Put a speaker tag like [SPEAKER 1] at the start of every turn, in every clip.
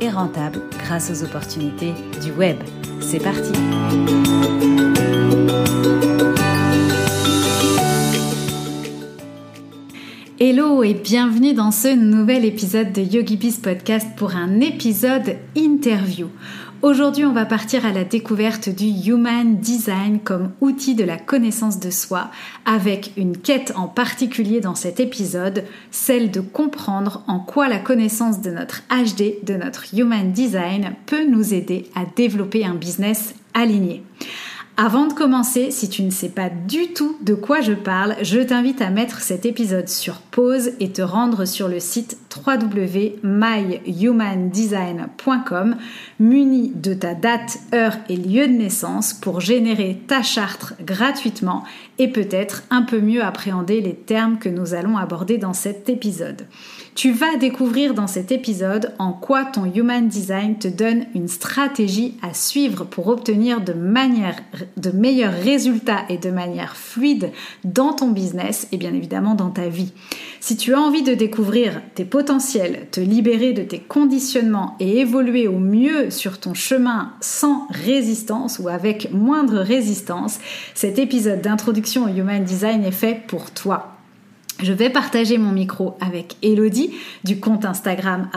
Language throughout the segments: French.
[SPEAKER 1] et rentable grâce aux opportunités du web. C'est parti Hello et bienvenue dans ce nouvel épisode de YogiBiz Podcast pour un épisode interview. Aujourd'hui, on va partir à la découverte du Human Design comme outil de la connaissance de soi, avec une quête en particulier dans cet épisode, celle de comprendre en quoi la connaissance de notre HD, de notre Human Design, peut nous aider à développer un business aligné. Avant de commencer, si tu ne sais pas du tout de quoi je parle, je t'invite à mettre cet épisode sur pause et te rendre sur le site www.myhumandesign.com muni de ta date, heure et lieu de naissance pour générer ta charte gratuitement et peut-être un peu mieux appréhender les termes que nous allons aborder dans cet épisode. Tu vas découvrir dans cet épisode en quoi ton Human Design te donne une stratégie à suivre pour obtenir de, manière, de meilleurs résultats et de manière fluide dans ton business et bien évidemment dans ta vie. Si tu as envie de découvrir tes potentiels, te libérer de tes conditionnements et évoluer au mieux sur ton chemin sans résistance ou avec moindre résistance, cet épisode d'introduction au Human Design est fait pour toi. Je vais partager mon micro avec Elodie du compte Instagram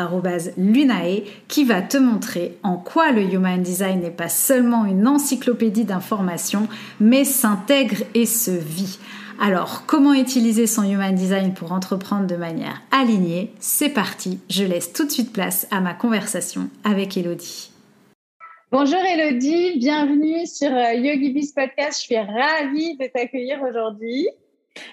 [SPEAKER 1] @lunae qui va te montrer en quoi le human design n'est pas seulement une encyclopédie d'informations mais s'intègre et se vit. Alors, comment utiliser son human design pour entreprendre de manière alignée? C'est parti, je laisse tout de suite place à ma conversation avec Elodie. Bonjour Elodie, bienvenue sur euh, YogiBiz Podcast. Je suis ravie de t'accueillir aujourd'hui.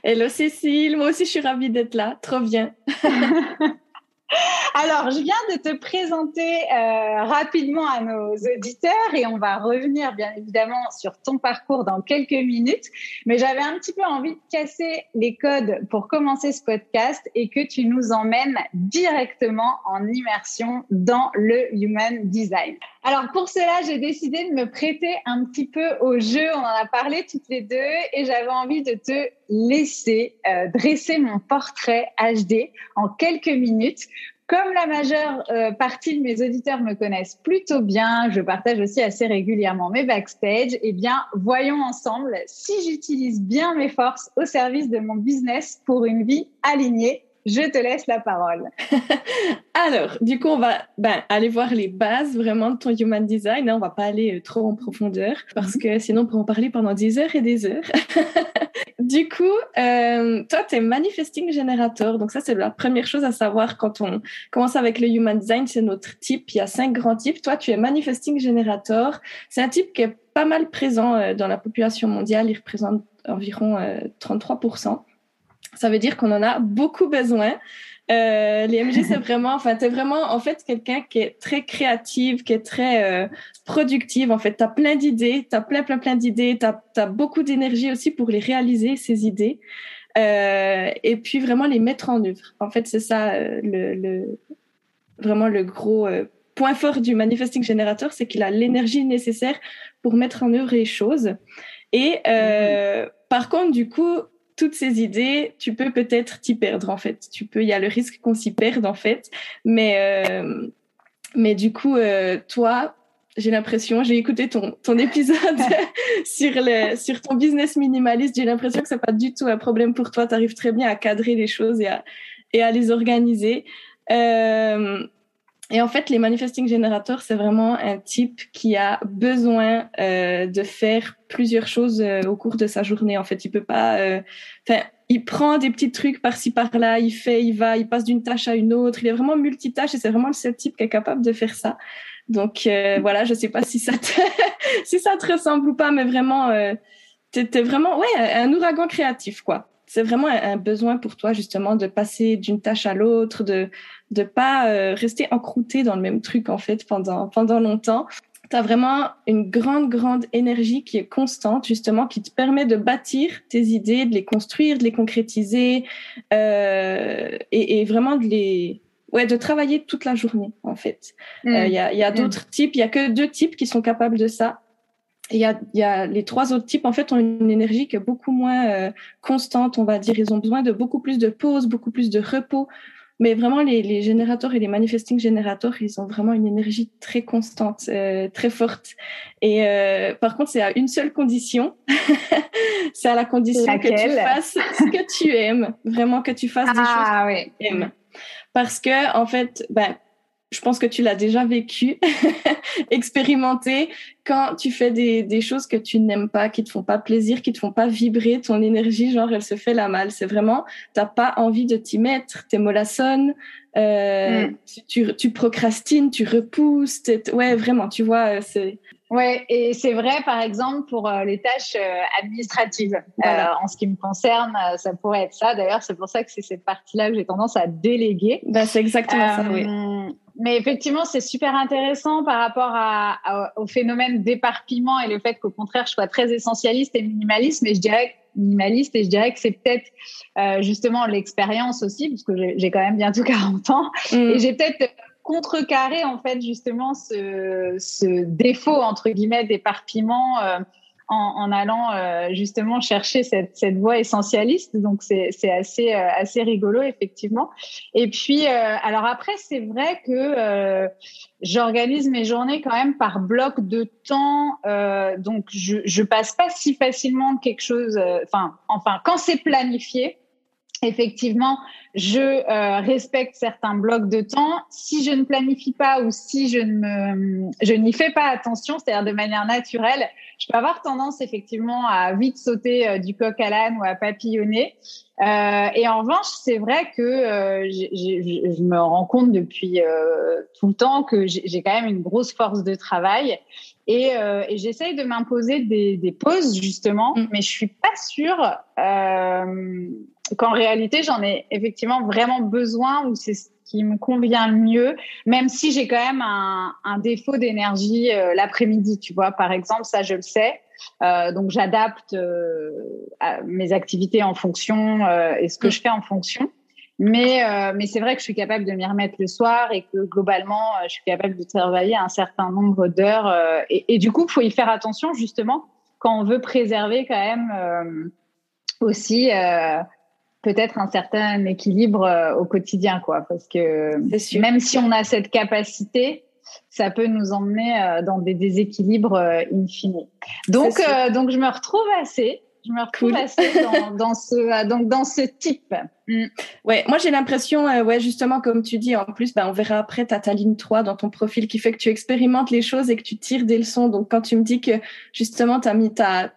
[SPEAKER 2] Hello Cécile, moi aussi je suis ravie d'être là, trop bien.
[SPEAKER 1] Alors, je viens de te présenter euh, rapidement à nos auditeurs et on va revenir bien évidemment sur ton parcours dans quelques minutes. Mais j'avais un petit peu envie de casser les codes pour commencer ce podcast et que tu nous emmènes directement en immersion dans le Human Design. Alors pour cela, j'ai décidé de me prêter un petit peu au jeu. On en a parlé toutes les deux et j'avais envie de te laisser euh, dresser mon portrait HD en quelques minutes comme la majeure euh, partie de mes auditeurs me connaissent plutôt bien, je partage aussi assez régulièrement mes backstage, eh bien, voyons ensemble si j'utilise bien mes forces au service de mon business pour une vie alignée. Je te laisse la parole.
[SPEAKER 2] Alors, du coup, on va ben, aller voir les bases vraiment de ton human design. Hein. On va pas aller euh, trop en profondeur parce que sinon, on pourrait en parler pendant des heures et des heures. du coup, euh, toi, tu es manifesting generator. Donc ça, c'est la première chose à savoir quand on commence avec le human design. C'est notre type. Il y a cinq grands types. Toi, tu es manifesting generator. C'est un type qui est pas mal présent euh, dans la population mondiale. Il représente environ 33%. Ça veut dire qu'on en a beaucoup besoin. Euh, les MG, c'est vraiment, enfin, t'es vraiment, en fait, quelqu'un qui est très créative, qui est très euh, productive. En fait, t'as plein d'idées, t'as plein, plein, plein d'idées, t'as as beaucoup d'énergie aussi pour les réaliser, ces idées. Euh, et puis vraiment les mettre en œuvre. En fait, c'est ça euh, le, le, vraiment le gros euh, point fort du manifesting générateur, c'est qu'il a l'énergie nécessaire pour mettre en œuvre les choses. Et euh, par contre, du coup, toutes ces idées, tu peux peut-être t'y perdre en fait. Tu peux, il y a le risque qu'on s'y perde en fait. Mais euh, mais du coup, euh, toi, j'ai l'impression, j'ai écouté ton ton épisode sur le sur ton business minimaliste. J'ai l'impression que c'est pas du tout un problème pour toi. Tu arrives très bien à cadrer les choses et à et à les organiser. Euh, et en fait, les manifesting generators, c'est vraiment un type qui a besoin euh, de faire plusieurs choses euh, au cours de sa journée. En fait, il peut pas. Euh, enfin, il prend des petits trucs par-ci par-là, il fait, il va, il passe d'une tâche à une autre. Il est vraiment multitâche et c'est vraiment le seul type qui est capable de faire ça. Donc voilà, je sais pas si ça te si ça te ressemble ou pas, mais vraiment, euh, t'es vraiment ouais un ouragan créatif quoi c'est vraiment un, besoin pour toi justement de passer d'une tâche à l'autre, de de pas euh, rester encrouté dans le même truc en fait pendant pendant longtemps. tu as vraiment une grande, grande énergie qui est constante, justement, qui te permet de bâtir tes idées, de les construire, de les concrétiser euh, et, et, vraiment de les... Ouais, de travailler toute la journée, en fait. Il mm. euh, y a, y a mm. d'autres types, il y a que deux types qui sont capables de ça. Il y a, y a les trois autres types, en fait, ont une énergie qui est beaucoup moins euh, constante, on va dire. Ils ont besoin de beaucoup plus de pause, beaucoup plus de repos mais vraiment, les, les, générateurs et les manifesting générateurs, ils ont vraiment une énergie très constante, euh, très forte. Et euh, par contre, c'est à une seule condition. c'est à la condition que tu fasses ce que tu aimes. Vraiment que tu fasses des ah, choses que tu aimes. Parce que, en fait, ben, je pense que tu l'as déjà vécu, expérimenté, quand tu fais des, des choses que tu n'aimes pas, qui te font pas plaisir, qui te font pas vibrer, ton énergie, genre, elle se fait la mal. C'est vraiment, t'as pas envie de t'y mettre, t'es mollassonne, euh, mm. tu, tu, procrastines, tu repousses, ouais, vraiment, tu vois, c'est,
[SPEAKER 3] Ouais, et c'est vrai, par exemple, pour euh, les tâches euh, administratives. Euh, en ce qui me concerne, ça pourrait être ça. D'ailleurs, c'est pour ça que c'est cette partie-là que j'ai tendance à déléguer.
[SPEAKER 2] Bah, c'est exactement ça, oui.
[SPEAKER 3] Mais effectivement, c'est super intéressant par rapport à, au phénomène d'éparpillement et le fait qu'au contraire, je sois très essentialiste et minimaliste. Mais je dirais minimaliste et je dirais que c'est peut-être justement l'expérience aussi, parce que j'ai quand même bientôt 40 ans. Mm. Et j'ai peut-être contrecarrer en fait justement ce, ce défaut entre guillemets d'éparpillement euh, en, en, allant euh, justement chercher cette, cette voie essentialiste. Donc c'est assez euh, assez rigolo effectivement. Et puis alors après c'est vrai que j'organise mes journées quand même par bloc de temps. donc je je passe pas si facilement quelque chose. Enfin enfin quand c'est planifié effectivement, je euh, respecte certains blocs de temps. Si je ne planifie pas ou si je ne me, je n'y fais pas attention, c'est-à-dire de manière naturelle, je peux avoir tendance effectivement à vite sauter euh, du coq à l'âne ou à papillonner. Euh, et en revanche, c'est vrai que je me rends compte depuis tout le temps que j'ai quand même une grosse force de travail et, et j'essaye de m'imposer des, des, pauses justement, mm. mais je suis pas sûre qu'en réalité, j'en ai effectivement vraiment besoin ou c'est ce qui me convient le mieux, même si j'ai quand même un, un défaut d'énergie euh, l'après-midi, tu vois, par exemple, ça je le sais. Euh, donc j'adapte euh, mes activités en fonction euh, et ce que je fais en fonction. Mais, mais c'est vrai que je suis capable de m'y remettre le soir et que globalement, je suis capable de travailler un certain nombre d'heures. Et, et, du coup, il faut y faire attention justement quand on veut préserver quand même aussi peut-être un certain équilibre euh, au quotidien, quoi. Parce que même si on a cette capacité, ça peut nous emmener euh, dans des déséquilibres euh, in fine. Donc, donc je me retrouve assez. Je me retrouve assez dans, ce donc dans ce type.
[SPEAKER 2] Mm. Ouais, moi j'ai l'impression, ouais, justement comme tu dis, en plus, ben, on verra après, tu as ta ligne 3 dans ton profil qui fait que tu expérimentes les choses et que tu tires des leçons. Donc quand tu me dis que justement tu as mis ta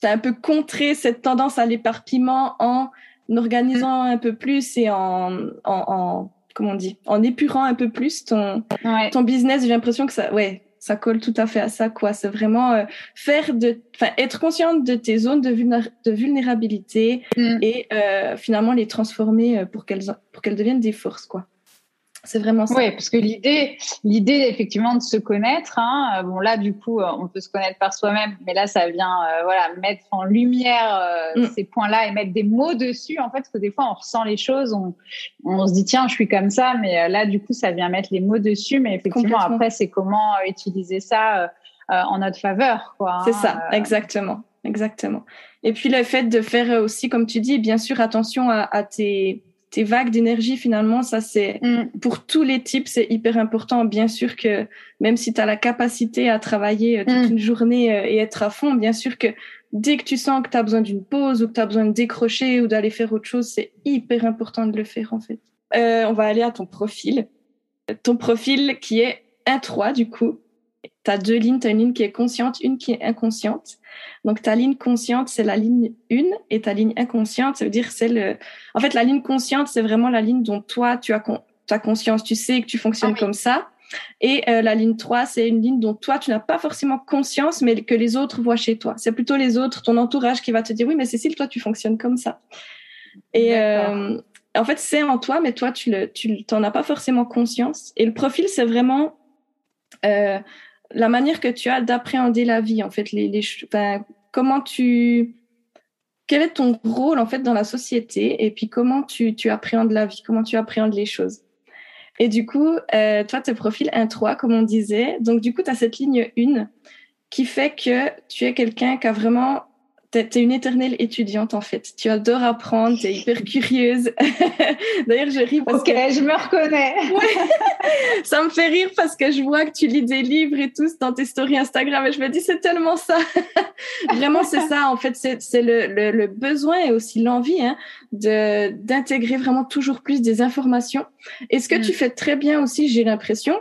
[SPEAKER 2] tu as un peu contré cette tendance à l'éparpillement en organisant un peu plus et en, en, en comment on dit, en épurant un peu plus ton, ton business. J'ai l'impression que ça, ouais, ça colle tout à fait à ça, quoi. C'est vraiment euh, faire de, enfin, être consciente de tes zones de, de vulnérabilité mm. et euh, finalement les transformer euh, pour qu'elles, pour qu'elles deviennent des forces, quoi. C'est vraiment ça.
[SPEAKER 3] Oui, parce que l'idée, l'idée effectivement de se connaître. Hein, bon là, du coup, euh, on peut se connaître par soi-même, mais là, ça vient, euh, voilà, mettre en lumière euh, mm. ces points-là et mettre des mots dessus. En fait, parce que des fois, on ressent les choses, on, on se dit tiens, je suis comme ça, mais là, du coup, ça vient mettre les mots dessus. Mais effectivement, après, c'est comment utiliser ça en notre faveur, quoi.
[SPEAKER 2] Hein, c'est ça, exactement, exactement. Et puis le fait de faire aussi, comme tu dis, bien sûr, attention à, à tes tes vagues d'énergie, finalement, ça c'est mm. pour tous les types, c'est hyper important. Bien sûr que même si tu as la capacité à travailler euh, toute mm. une journée euh, et être à fond, bien sûr que dès que tu sens que tu as besoin d'une pause ou que tu as besoin de décrocher ou d'aller faire autre chose, c'est hyper important de le faire en fait. Euh, on va aller à ton profil. Ton profil qui est un 3 du coup tu as deux lignes, tu as une ligne qui est consciente, une qui est inconsciente. Donc ta ligne consciente, c'est la ligne 1 et ta ligne inconsciente, ça veut dire c'est le En fait, la ligne consciente, c'est vraiment la ligne dont toi tu as ta conscience, tu sais que tu fonctionnes ah comme ça. Et euh, la ligne 3, c'est une ligne dont toi, tu n'as pas forcément conscience, mais que les autres voient chez toi. C'est plutôt les autres, ton entourage qui va te dire, oui, mais Cécile, toi, tu fonctionnes comme ça. Et euh, en fait, c'est en toi, mais toi, tu le, tu t'en as pas forcément conscience. Et le profil, c'est vraiment euh, la manière que tu as d'appréhender la vie, en fait, les, les comment tu, quel est ton rôle en fait dans la société et puis comment tu, tu appréhendes la vie, comment tu appréhendes les choses. Et du coup, euh, toi, tu profiles un 3, comme on disait. Donc, du coup, tu as cette ligne 1 qui fait que tu es quelqu'un qui a vraiment tu es une éternelle étudiante en fait. Tu adores apprendre, tu es hyper curieuse. D'ailleurs, je ris parce
[SPEAKER 3] que... Ok, je me reconnais.
[SPEAKER 2] ça me fait rire parce que je vois que tu lis des livres et tout dans tes stories Instagram et je me dis c'est tellement ça. Vraiment, c'est ça en fait. C'est le, le, le, besoin et aussi l'envie hein, d'intégrer vraiment toujours plus des informations. Et ce que tu mm. fais très bien aussi, j'ai l'impression,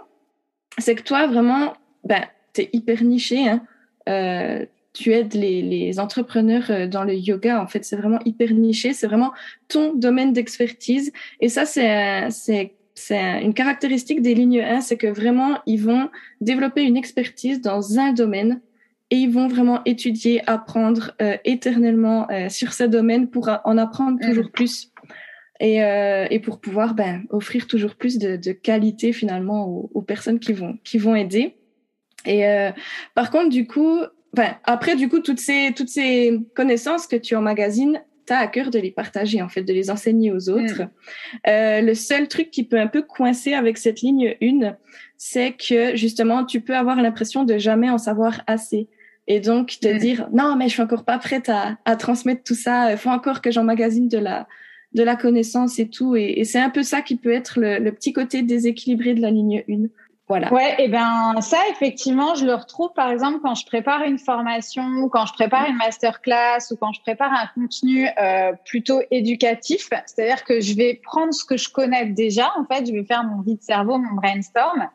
[SPEAKER 2] c'est que toi, vraiment, ben, tu es hyper niché. Hein. Euh, tu aides les, les, entrepreneurs euh, dans le yoga. En fait, c'est vraiment hyper niché. C'est vraiment ton domaine d'expertise. Et ça, c'est, c'est, c'est une caractéristique des lignes 1, c'est que vraiment, ils vont développer une expertise dans un domaine et ils vont vraiment étudier, apprendre euh, éternellement euh, sur ce domaine pour en apprendre mm. toujours plus. Et, euh, et, pour pouvoir ben, offrir toujours plus de, de qualité finalement aux, aux, personnes qui vont, qui vont aider. Et euh, par contre, du coup, après, du coup, toutes ces, toutes ces connaissances que tu emmagasines, tu as à cœur de les partager, en fait, de les enseigner aux autres. Mm. Euh, le seul truc qui peut un peu coincer avec cette ligne 1, c'est que justement, tu peux avoir l'impression de jamais en savoir assez. Et donc, te mm. dire, non, mais je suis encore pas prête à, à transmettre tout ça, il faut encore que j'emmagasine de la, de la connaissance et tout. Et, et c'est un peu ça qui peut être le, le petit côté déséquilibré de la ligne 1.
[SPEAKER 3] Voilà. Ouais, et ben ça effectivement, je le retrouve par exemple quand je prépare une formation, ou quand je prépare une masterclass ou quand je prépare un contenu euh, plutôt éducatif. C'est-à-dire que je vais prendre ce que je connais déjà. En fait, je vais faire mon vide cerveau, mon brainstorm,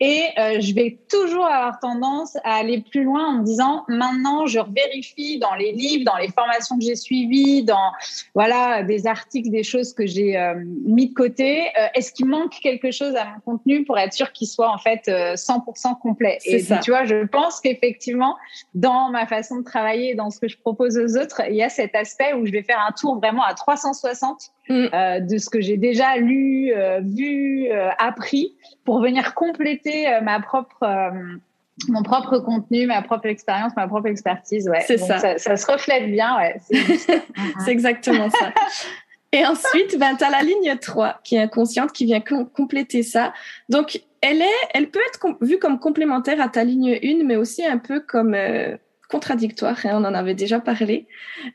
[SPEAKER 3] et euh, je vais toujours avoir tendance à aller plus loin en me disant maintenant je vérifie dans les livres, dans les formations que j'ai suivies, dans voilà des articles, des choses que j'ai euh, mis de côté. Euh, est-ce qu'il manque quelque chose à mon contenu pour être sûr qu'il soit en fait 100% complet? Et ça. tu vois, je pense qu'effectivement dans ma façon de travailler, dans ce que je propose aux autres, il y a cet aspect où je vais faire un tour vraiment à 360 mm. de ce que j'ai déjà lu, vu, appris pour venir compléter euh, ma propre euh, mon propre contenu, ma propre expérience, ma propre expertise. Ouais.
[SPEAKER 2] C'est ça.
[SPEAKER 3] ça. se reflète bien. Ouais.
[SPEAKER 2] C'est exactement ça. Et ensuite, ben, tu as la ligne 3 qui est inconsciente, qui vient compléter ça. Donc, elle, est, elle peut être vue comme complémentaire à ta ligne 1, mais aussi un peu comme euh, contradictoire. Hein, on en avait déjà parlé.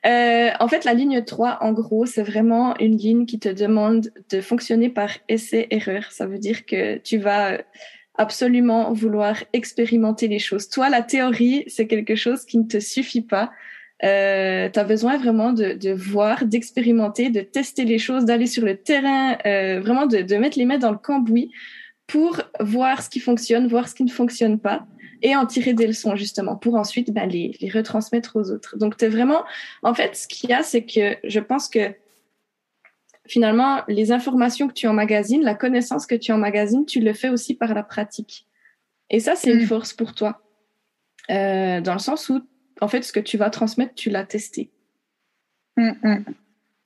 [SPEAKER 2] Euh, en fait, la ligne 3, en gros, c'est vraiment une ligne qui te demande de fonctionner par essai-erreur. Ça veut dire que tu vas absolument vouloir expérimenter les choses. Toi, la théorie, c'est quelque chose qui ne te suffit pas. Euh, tu as besoin vraiment de, de voir, d'expérimenter, de tester les choses, d'aller sur le terrain, euh, vraiment de, de mettre les mains dans le cambouis pour voir ce qui fonctionne, voir ce qui ne fonctionne pas et en tirer des leçons justement pour ensuite ben, les, les retransmettre aux autres. Donc, tu vraiment, en fait, ce qu'il y a, c'est que je pense que finalement, les informations que tu emmagasines, la connaissance que tu emmagasines, tu le fais aussi par la pratique. Et ça, c'est une mm. force pour toi. Euh, dans le sens où, en fait, ce que tu vas transmettre, tu l'as testé.
[SPEAKER 3] Mm, mm.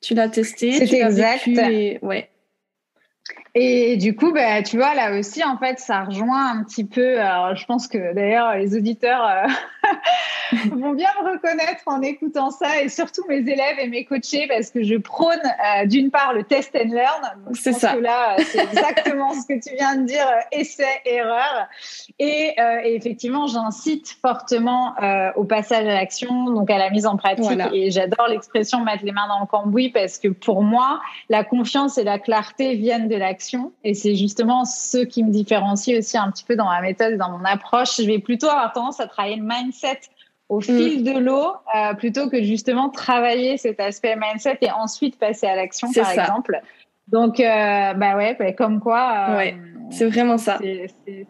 [SPEAKER 2] Tu l'as testé, tu l'as vécu et ouais.
[SPEAKER 3] Et du coup, bah, tu vois, là aussi, en fait, ça rejoint un petit peu. Alors, je pense que d'ailleurs, les auditeurs euh, vont bien me reconnaître en écoutant ça, et surtout mes élèves et mes coachés, parce que je prône euh, d'une part le test and learn.
[SPEAKER 2] C'est ça.
[SPEAKER 3] Que là, c'est exactement ce que tu viens de dire, euh, essai, erreur. Et, et effectivement, j'incite fortement au passage à l'action, donc à la mise en pratique. Et j'adore l'expression mettre les mains dans le cambouis, parce que pour moi, la confiance et la clarté viennent de l'action et c'est justement ce qui me différencie aussi un petit peu dans ma méthode, dans mon approche. Je vais plutôt avoir tendance à travailler le mindset au fil mm. de l'eau euh, plutôt que justement travailler cet aspect mindset et ensuite passer à l'action, par exemple. Donc, euh, bah ouais, bah, comme quoi.
[SPEAKER 2] Euh, ouais, c'est vraiment ça.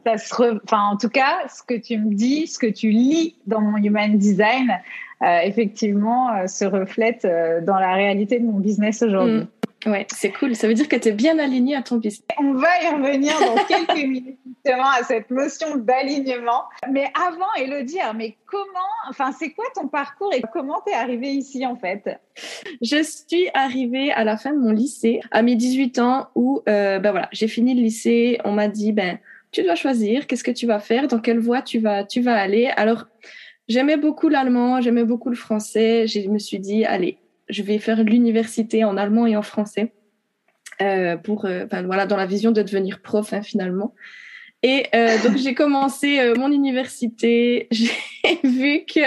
[SPEAKER 3] ça se Enfin, en tout cas, ce que tu me dis, ce que tu lis dans mon Human Design, effectivement, se reflète dans la réalité de mon business aujourd'hui. Mm.
[SPEAKER 2] Ouais, c'est cool. Ça veut dire que tu es bien aligné à ton business.
[SPEAKER 3] On va y revenir dans quelques minutes justement à cette notion d'alignement. Mais avant, Elodie, mais comment, enfin, c'est quoi ton parcours et comment tu es arrivée ici en fait?
[SPEAKER 2] Je suis arrivée à la fin de mon lycée, à mes 18 ans, où euh, ben voilà, j'ai fini le lycée. On m'a dit, ben tu dois choisir qu'est-ce que tu vas faire, dans quelle voie tu vas, tu vas aller? Alors, j'aimais beaucoup l'allemand, j'aimais beaucoup le français. Je me suis dit, allez, je vais faire l'université en allemand et en français. Euh, pour, euh, voilà, dans la vision de devenir prof hein, finalement. Et euh, donc j'ai commencé euh, mon université, j'ai vu que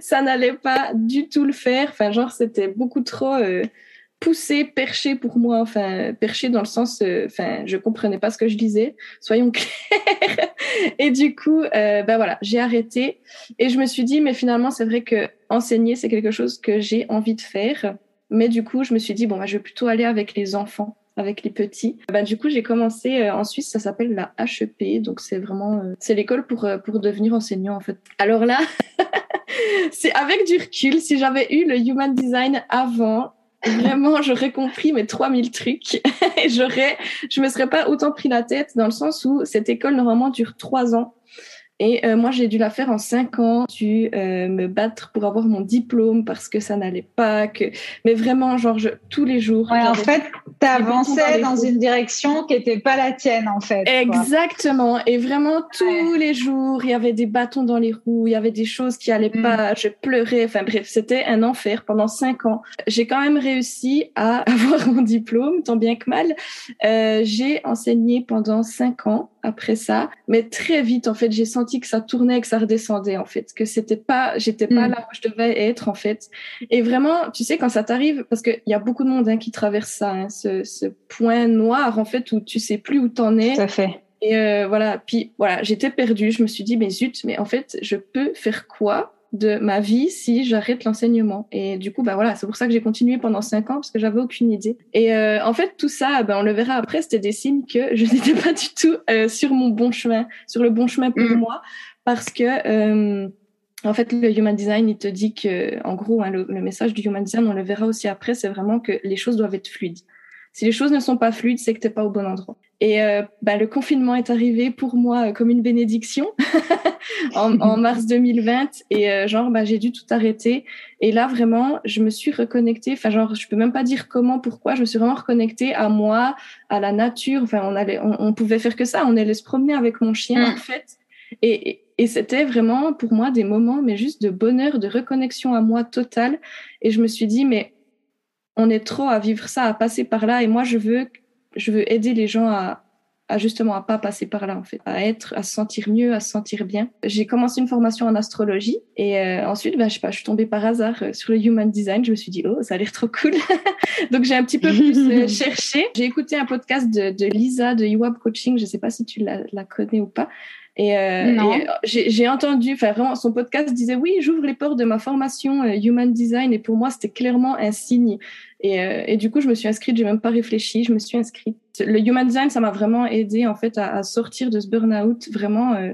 [SPEAKER 2] ça n'allait pas du tout le faire. Enfin, genre c'était beaucoup trop euh, poussé, perché pour moi. Enfin, perché dans le sens, euh, enfin, je comprenais pas ce que je disais. Soyons clairs. et du coup, ben voilà, j'ai arrêté et je me suis dit, mais finalement, c'est vrai que enseigner c'est quelque chose que j'ai envie de faire. Mais du coup, je me suis dit, bon, bah, je vais plutôt aller avec les enfants avec les petits. Bah, du coup, j'ai commencé euh, en Suisse, ça s'appelle la HEP, donc c'est vraiment euh, c'est l'école pour euh, pour devenir enseignant en fait. Alors là, c'est avec du recul, si j'avais eu le human design avant, vraiment j'aurais compris mes 3000 trucs. Et j'aurais je me serais pas autant pris la tête dans le sens où cette école normalement dure trois ans et euh, moi, j'ai dû la faire en cinq ans, dû euh, me battre pour avoir mon diplôme parce que ça n'allait pas. Que... Mais vraiment, genre, je, tous les jours.
[SPEAKER 3] Ouais, en fait, tu avançais dans, une direction qui n'était pas la tienne, en fait.
[SPEAKER 2] Exactement. Et vraiment, tous les jours, il y avait des bâtons dans les roues, il y avait des choses qui allaient mm. pas. Je pleurais. Enfin bref, c'était un enfer pendant cinq ans. J'ai quand même réussi à avoir mon diplôme, tant bien que mal. Euh, j'ai enseigné pendant cinq ans après ça. Mais très vite, en fait, j'ai senti que ça tournait, que ça redescendait, en fait, que c'était pas, j'étais pas mm. là où je devais être, en fait. Et vraiment, tu sais, quand ça t'arrive, parce qu'il y a beaucoup de monde hein, qui traverse ça, hein, ce, ce, point noir, en fait, où tu sais plus où t'en es.
[SPEAKER 3] Tout à fait.
[SPEAKER 2] Et euh, voilà, puis voilà, j'étais perdue. Je me suis dit, mais zut, mais en fait, je peux faire quoi de ma vie si j'arrête l'enseignement. Et du coup, bah voilà, c'est pour ça que j'ai continué pendant cinq ans parce que j'avais aucune idée. Et euh, en fait, tout ça, ben on le verra après, c'était des signes que je n'étais pas du tout euh, sur mon bon chemin, sur le bon chemin pour mm. moi, parce que euh, en fait, le human design, il te dit que, en gros, hein, le, le, message du human design, on le verra aussi après, c'est vraiment que les choses doivent être fluides. Si les choses ne sont pas fluides, c'est que t'es pas au bon endroit. Et euh, bah, le confinement est arrivé pour moi euh, comme une bénédiction en, en, mars 2020 et euh, genre bah, j'ai dû tout arrêter. Et là vraiment, je me suis reconnectée. Enfin genre, je peux même pas dire comment, pourquoi. Je me suis vraiment reconnectée à moi, à la nature. Enfin on allait, on, on pouvait faire que ça. On allait se promener avec mon chien mm. en fait. Et, et, et c'était vraiment pour moi des moments, mais juste de bonheur, de reconnexion à moi totale. Et je me suis dit mais on est trop à vivre ça, à passer par là. Et moi, je veux, je veux aider les gens à, à justement à pas passer par là en fait, à être, à se sentir mieux, à se sentir bien. J'ai commencé une formation en astrologie et euh, ensuite, ben, je sais pas, je suis tombée par hasard euh, sur le human design. Je me suis dit oh, ça a l'air trop cool. Donc j'ai un petit peu plus euh, cherché. J'ai écouté un podcast de, de Lisa de IWAB Coaching. Je sais pas si tu la, la connais ou pas. Et, euh, j'ai entendu, enfin vraiment, son podcast disait oui, j'ouvre les portes de ma formation euh, Human Design et pour moi c'était clairement un signe. Et, euh, et, du coup, je me suis inscrite, j'ai même pas réfléchi, je me suis inscrite. Le Human Design, ça m'a vraiment aidé en fait à, à, sortir de ce burn-out. Vraiment, euh,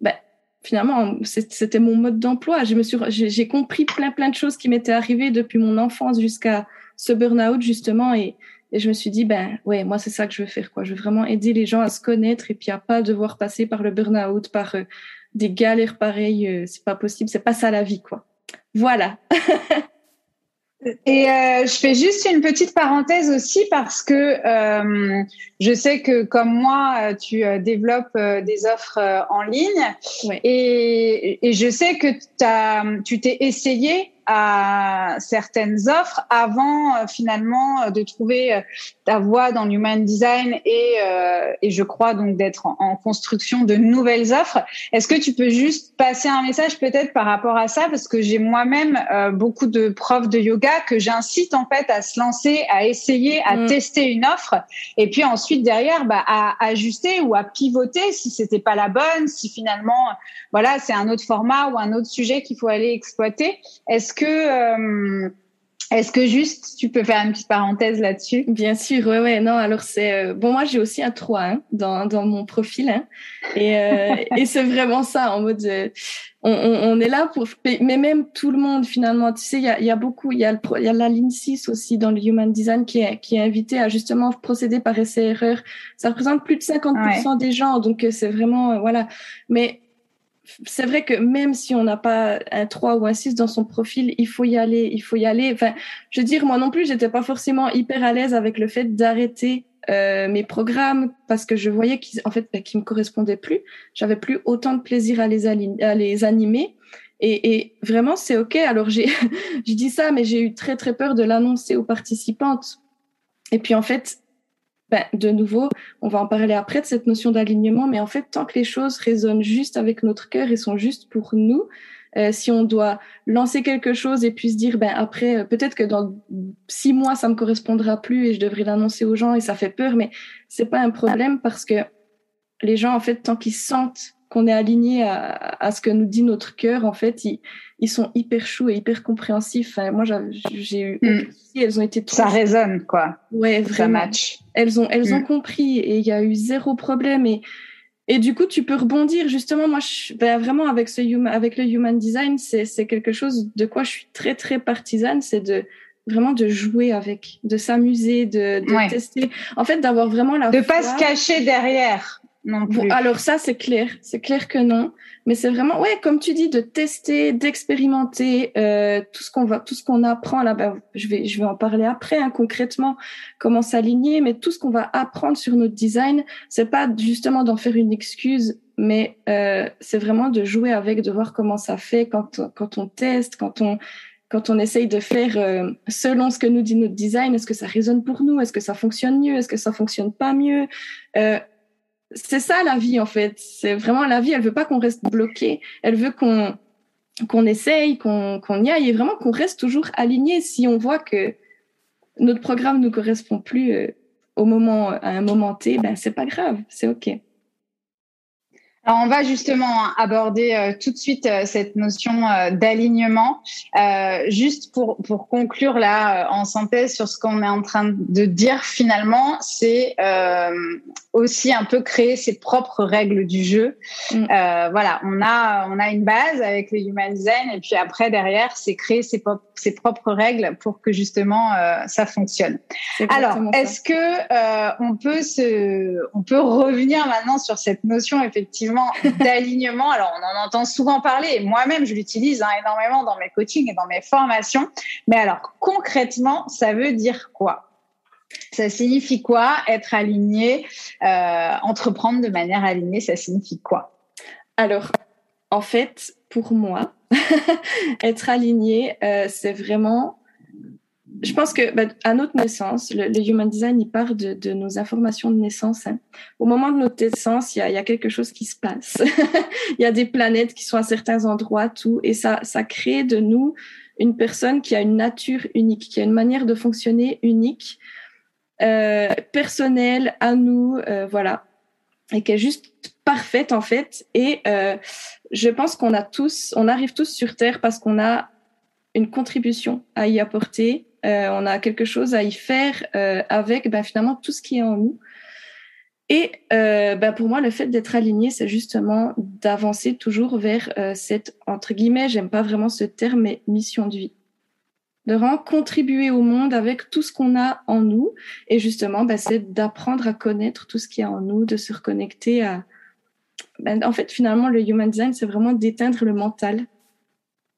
[SPEAKER 2] ben, finalement, c'était mon mode d'emploi. Je me suis, j'ai compris plein plein de choses qui m'étaient arrivées depuis mon enfance jusqu'à ce burn-out justement et et je me suis dit, ben ouais, moi c'est ça que je veux faire, quoi. Je veux vraiment aider les gens à se connaître et puis à pas devoir passer par le burn-out, par euh, des galères pareilles. Euh, c'est pas possible, c'est pas ça la vie, quoi. Voilà.
[SPEAKER 3] Et euh, je fais juste une petite parenthèse aussi parce que euh, je sais que comme moi, tu développes des offres en ligne et, et, je sais que as, tu t'es essayé à certaines offres avant euh, finalement euh, de trouver euh, ta voie dans l'human design et, euh, et je crois donc d'être en, en, construction de nouvelles offres. Est-ce que tu peux juste passer un message peut-être par rapport à ça? Parce que j'ai moi-même euh, beaucoup de profs de yoga que j'incite en fait à se lancer, à essayer, à mmh. tester une offre et puis ensuite derrière bah, à ajuster ou à pivoter si c'était pas la bonne, si finalement voilà c'est un autre format ou un autre sujet qu'il faut aller exploiter. Est-ce est-ce que euh, est-ce que juste tu peux faire une petite parenthèse là-dessus?
[SPEAKER 2] Bien sûr, ouais, ouais. Non, alors c'est euh, bon. Moi, j'ai aussi un 3 hein, dans dans mon profil, hein, et euh, et c'est vraiment ça en mode. On, on, est là pour, mais même tout le monde finalement. Tu sais, il y a, y a beaucoup, il y a le, il y a la ligne 6 aussi dans le Human Design qui est qui est invité à justement procéder par essai erreur. Ça représente plus de 50% ouais. des gens, donc c'est vraiment voilà. Mais c'est vrai que même si on n'a pas un 3 ou un 6 dans son profil, il faut y aller, il faut y aller. Enfin, je veux dire, moi non plus, j'étais pas forcément hyper à l'aise avec le fait d'arrêter euh, mes programmes parce que je voyais qu'ils en fait bah, qu'ils me correspondaient plus. J'avais plus autant de plaisir à les, à les animer. Et, et vraiment, c'est OK. Alors, j'ai, je dis ça, mais j'ai eu très, très peur de l'annoncer aux participantes. Et puis, en fait, ben, de nouveau, on va en parler après de cette notion d'alignement, mais en fait, tant que les choses résonnent juste avec notre cœur et sont justes pour nous, euh, si on doit lancer quelque chose et puis se dire, ben après, euh, peut-être que dans six mois, ça me correspondra plus et je devrais l'annoncer aux gens et ça fait peur, mais c'est pas un problème parce que les gens, en fait, tant qu'ils sentent qu'on est aligné à, à, ce que nous dit notre cœur, en fait, ils, ils sont hyper choux et hyper compréhensifs. Enfin, moi, j'ai eu, mm. elles ont été
[SPEAKER 3] ça résonne quoi.
[SPEAKER 2] Ouais, vraiment. Ça
[SPEAKER 3] match.
[SPEAKER 2] Elles ont, elles ont mm. compris et il y a eu zéro problème et et du coup, tu peux rebondir. Justement, moi, je, ben, vraiment avec ce human, avec le human design, c'est quelque chose de quoi je suis très très partisane, c'est de vraiment de jouer avec, de s'amuser, de, de tester. En fait, d'avoir vraiment la
[SPEAKER 3] de pas se cacher derrière non plus.
[SPEAKER 2] alors ça, c'est clair, c'est clair que non. Mais c'est vraiment, ouais, comme tu dis, de tester, d'expérimenter euh, tout ce qu'on va, tout ce qu'on apprend là. bas je vais, je vais en parler après, hein, concrètement, comment s'aligner. Mais tout ce qu'on va apprendre sur notre design, c'est pas justement d'en faire une excuse, mais euh, c'est vraiment de jouer avec, de voir comment ça fait quand quand on teste, quand on quand on essaye de faire euh, selon ce que nous dit notre design, est-ce que ça résonne pour nous? Est-ce que ça fonctionne mieux? Est-ce que ça fonctionne pas mieux? Euh, c'est ça la vie en fait. C'est vraiment la vie. Elle veut pas qu'on reste bloqué. Elle veut qu'on qu'on essaye, qu'on qu'on y aille et vraiment qu'on reste toujours aligné. Si on voit que notre programme ne correspond plus euh, au moment à un moment T, ben c'est pas grave, c'est ok.
[SPEAKER 3] Alors on va justement aborder euh, tout de suite euh, cette notion euh, d'alignement. juste pour, pour conclure là en synthèse sur ce qu'on est en train de dire finalement, c'est aussi un peu créer ses propres règles du jeu. Mm. voilà, on a on a une base avec le human design et puis après derrière c'est créer ses, ses propres règles pour que justement ça fonctionne. Alors est-ce que on peut se on peut revenir maintenant sur cette notion effectivement d'alignement. Alors, on en entend souvent parler. Moi-même, je l'utilise hein, énormément dans mes coachings et dans mes formations. Mais alors, concrètement, ça veut dire quoi? Ça signifie quoi être aligné, euh, entreprendre de manière alignée, ça signifie quoi?
[SPEAKER 2] Alors, en fait, pour moi, être aligné, euh, c'est vraiment je pense que bah, à notre naissance, le, human design, il part de, de nos informations de naissance. Hein. Au moment de notre naissance, il y a, y a, quelque chose qui se passe. il y a des planètes qui sont à certains endroits, tout, et ça, ça crée de nous une personne qui a une nature unique, qui a une manière de fonctionner unique, euh, personnelle à nous, euh, voilà, et qui est juste parfaite en fait. Et euh, je pense qu'on a tous, on arrive tous sur Terre parce qu'on a une contribution à y apporter euh, on a quelque chose à y faire euh, avec ben, finalement tout ce qui est en nous. Et ben, pour moi, le fait d'être aligné, c'est justement d'avancer toujours vers cette, entre guillemets, j'aime pas vraiment ce terme, mais mission de vie. De vraiment contribuer au monde avec tout ce qu'on a en nous. Et justement, ben, c'est d'apprendre à connaître tout ce qui est en nous, de se reconnecter à... En fait, finalement, le human design, c'est vraiment d'éteindre le mental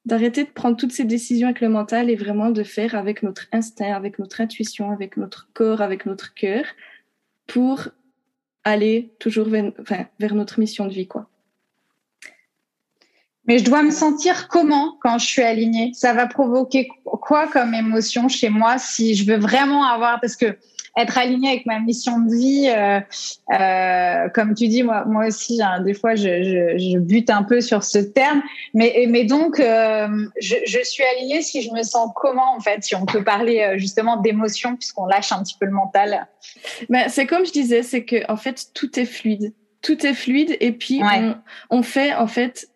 [SPEAKER 2] d'arrêter de prendre toutes ces décisions avec le mental et vraiment de faire avec notre instinct, avec notre intuition, avec notre corps, avec notre cœur, pour aller toujours vers, notre mission de vie, quoi.
[SPEAKER 3] Mais je dois me sentir comment quand je suis alignée? Ça va provoquer quoi comme émotion chez moi si je veux vraiment avoir parce que être aligné avec ma mission de vie, euh, euh, comme tu dis, moi, moi aussi, hein, des fois, je, je, je, bute un peu sur ce terme. Mais, mais donc, euh, je, je, suis alignée si je me sens comment, en fait, si on peut parler justement d'émotion, puisqu'on lâche un petit peu le mental.
[SPEAKER 2] Ben, c'est comme je disais, c'est que en fait, tout est fluide. Tout est fluide, et puis on, on, fait, en fait,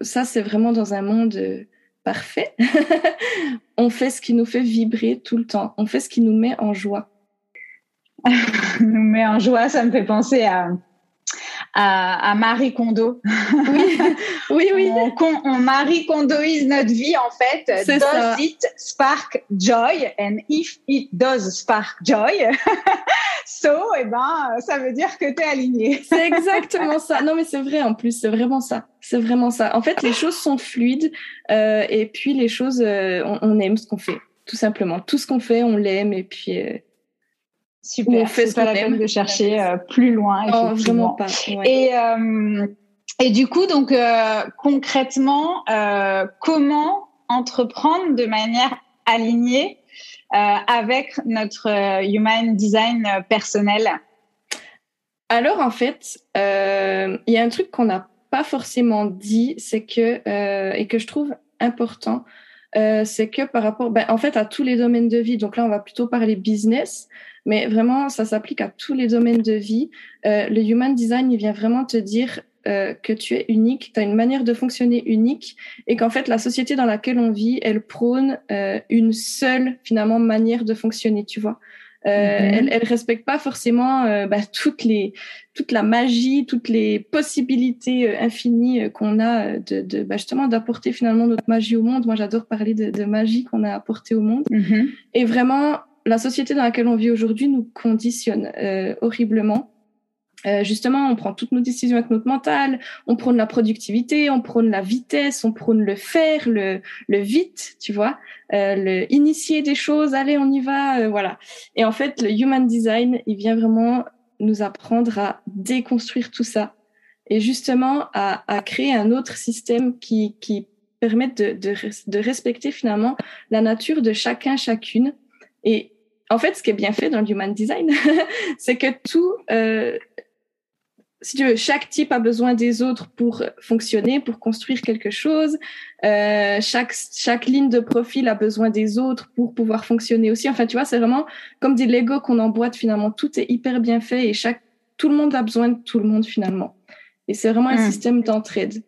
[SPEAKER 2] ça, c'est vraiment dans un monde parfait. on fait ce qui nous fait vibrer tout le temps. On fait ce qui nous met en joie.
[SPEAKER 3] nous met en joie. Ça me fait penser à, à, Marie Kondo.
[SPEAKER 2] Oui, oui, oui.
[SPEAKER 3] On, on Marie Kondoise notre vie en fait. Does ça. it spark joy? And if it does spark joy, so, eh ben, ça veut dire que tu es aligné.
[SPEAKER 2] c'est exactement ça. Non, mais c'est vrai en plus, c'est vraiment ça. C'est vraiment ça. En fait, les choses sont fluides euh, et puis les choses, euh, on, on, aime ce qu'on fait, tout simplement. Tout ce qu'on fait, on l'aime et puis. Euh,
[SPEAKER 3] Super. C'est pas la peine de chercher euh, plus loin. Oh,
[SPEAKER 2] vraiment pas.
[SPEAKER 3] Et euh, et du coup, donc euh, concrètement, comment entreprendre de manière alignée avec notre human design personnel?
[SPEAKER 2] Alors en fait, il y a un truc qu'on n'a pas forcément dit, c'est que et que je trouve important, c'est que par rapport, ben, en fait, à tous les domaines de vie. Donc là, on va plutôt parler business mais vraiment, ça s'applique à tous les domaines de vie. Euh, le Human Design, il vient vraiment te dire euh, que tu es unique, tu as une manière de fonctionner unique et qu'en fait, la société dans laquelle on vit, elle prône euh, une seule, finalement, manière de fonctionner, tu vois. Euh, mm-hmm. elle, elle respecte pas forcément euh, bah, toutes les, toute la magie, toutes les possibilités euh, infinies qu'on a de, de bah, justement d'apporter finalement notre magie au monde. Moi, j'adore parler de, de magie qu'on a apportée au monde. Mm-hmm. Et vraiment, la société dans laquelle on vit aujourd'hui nous conditionne euh, horriblement. Euh, justement, on prend toutes nos décisions avec notre mental, on prône la productivité, on prône la vitesse, on prône le faire, le, le vite, tu vois, euh, le initier des choses, allez, on y va, euh, voilà. Et en fait, le human design, il vient vraiment nous apprendre à déconstruire tout ça et justement à, à créer un autre système qui, qui permette de, de, de respecter finalement la nature de chacun, chacune. Et en fait, ce qui est bien fait dans le human design, c'est que tout, euh, si tu veux, chaque type a besoin des autres pour fonctionner, pour construire quelque chose. Euh, chaque chaque ligne de profil a besoin des autres pour pouvoir fonctionner aussi. Enfin, tu vois, c'est vraiment comme des Lego qu'on emboîte finalement. Tout est hyper bien fait et chaque tout le monde a besoin de tout le monde finalement. Et c'est vraiment un hmm. système d'entraide.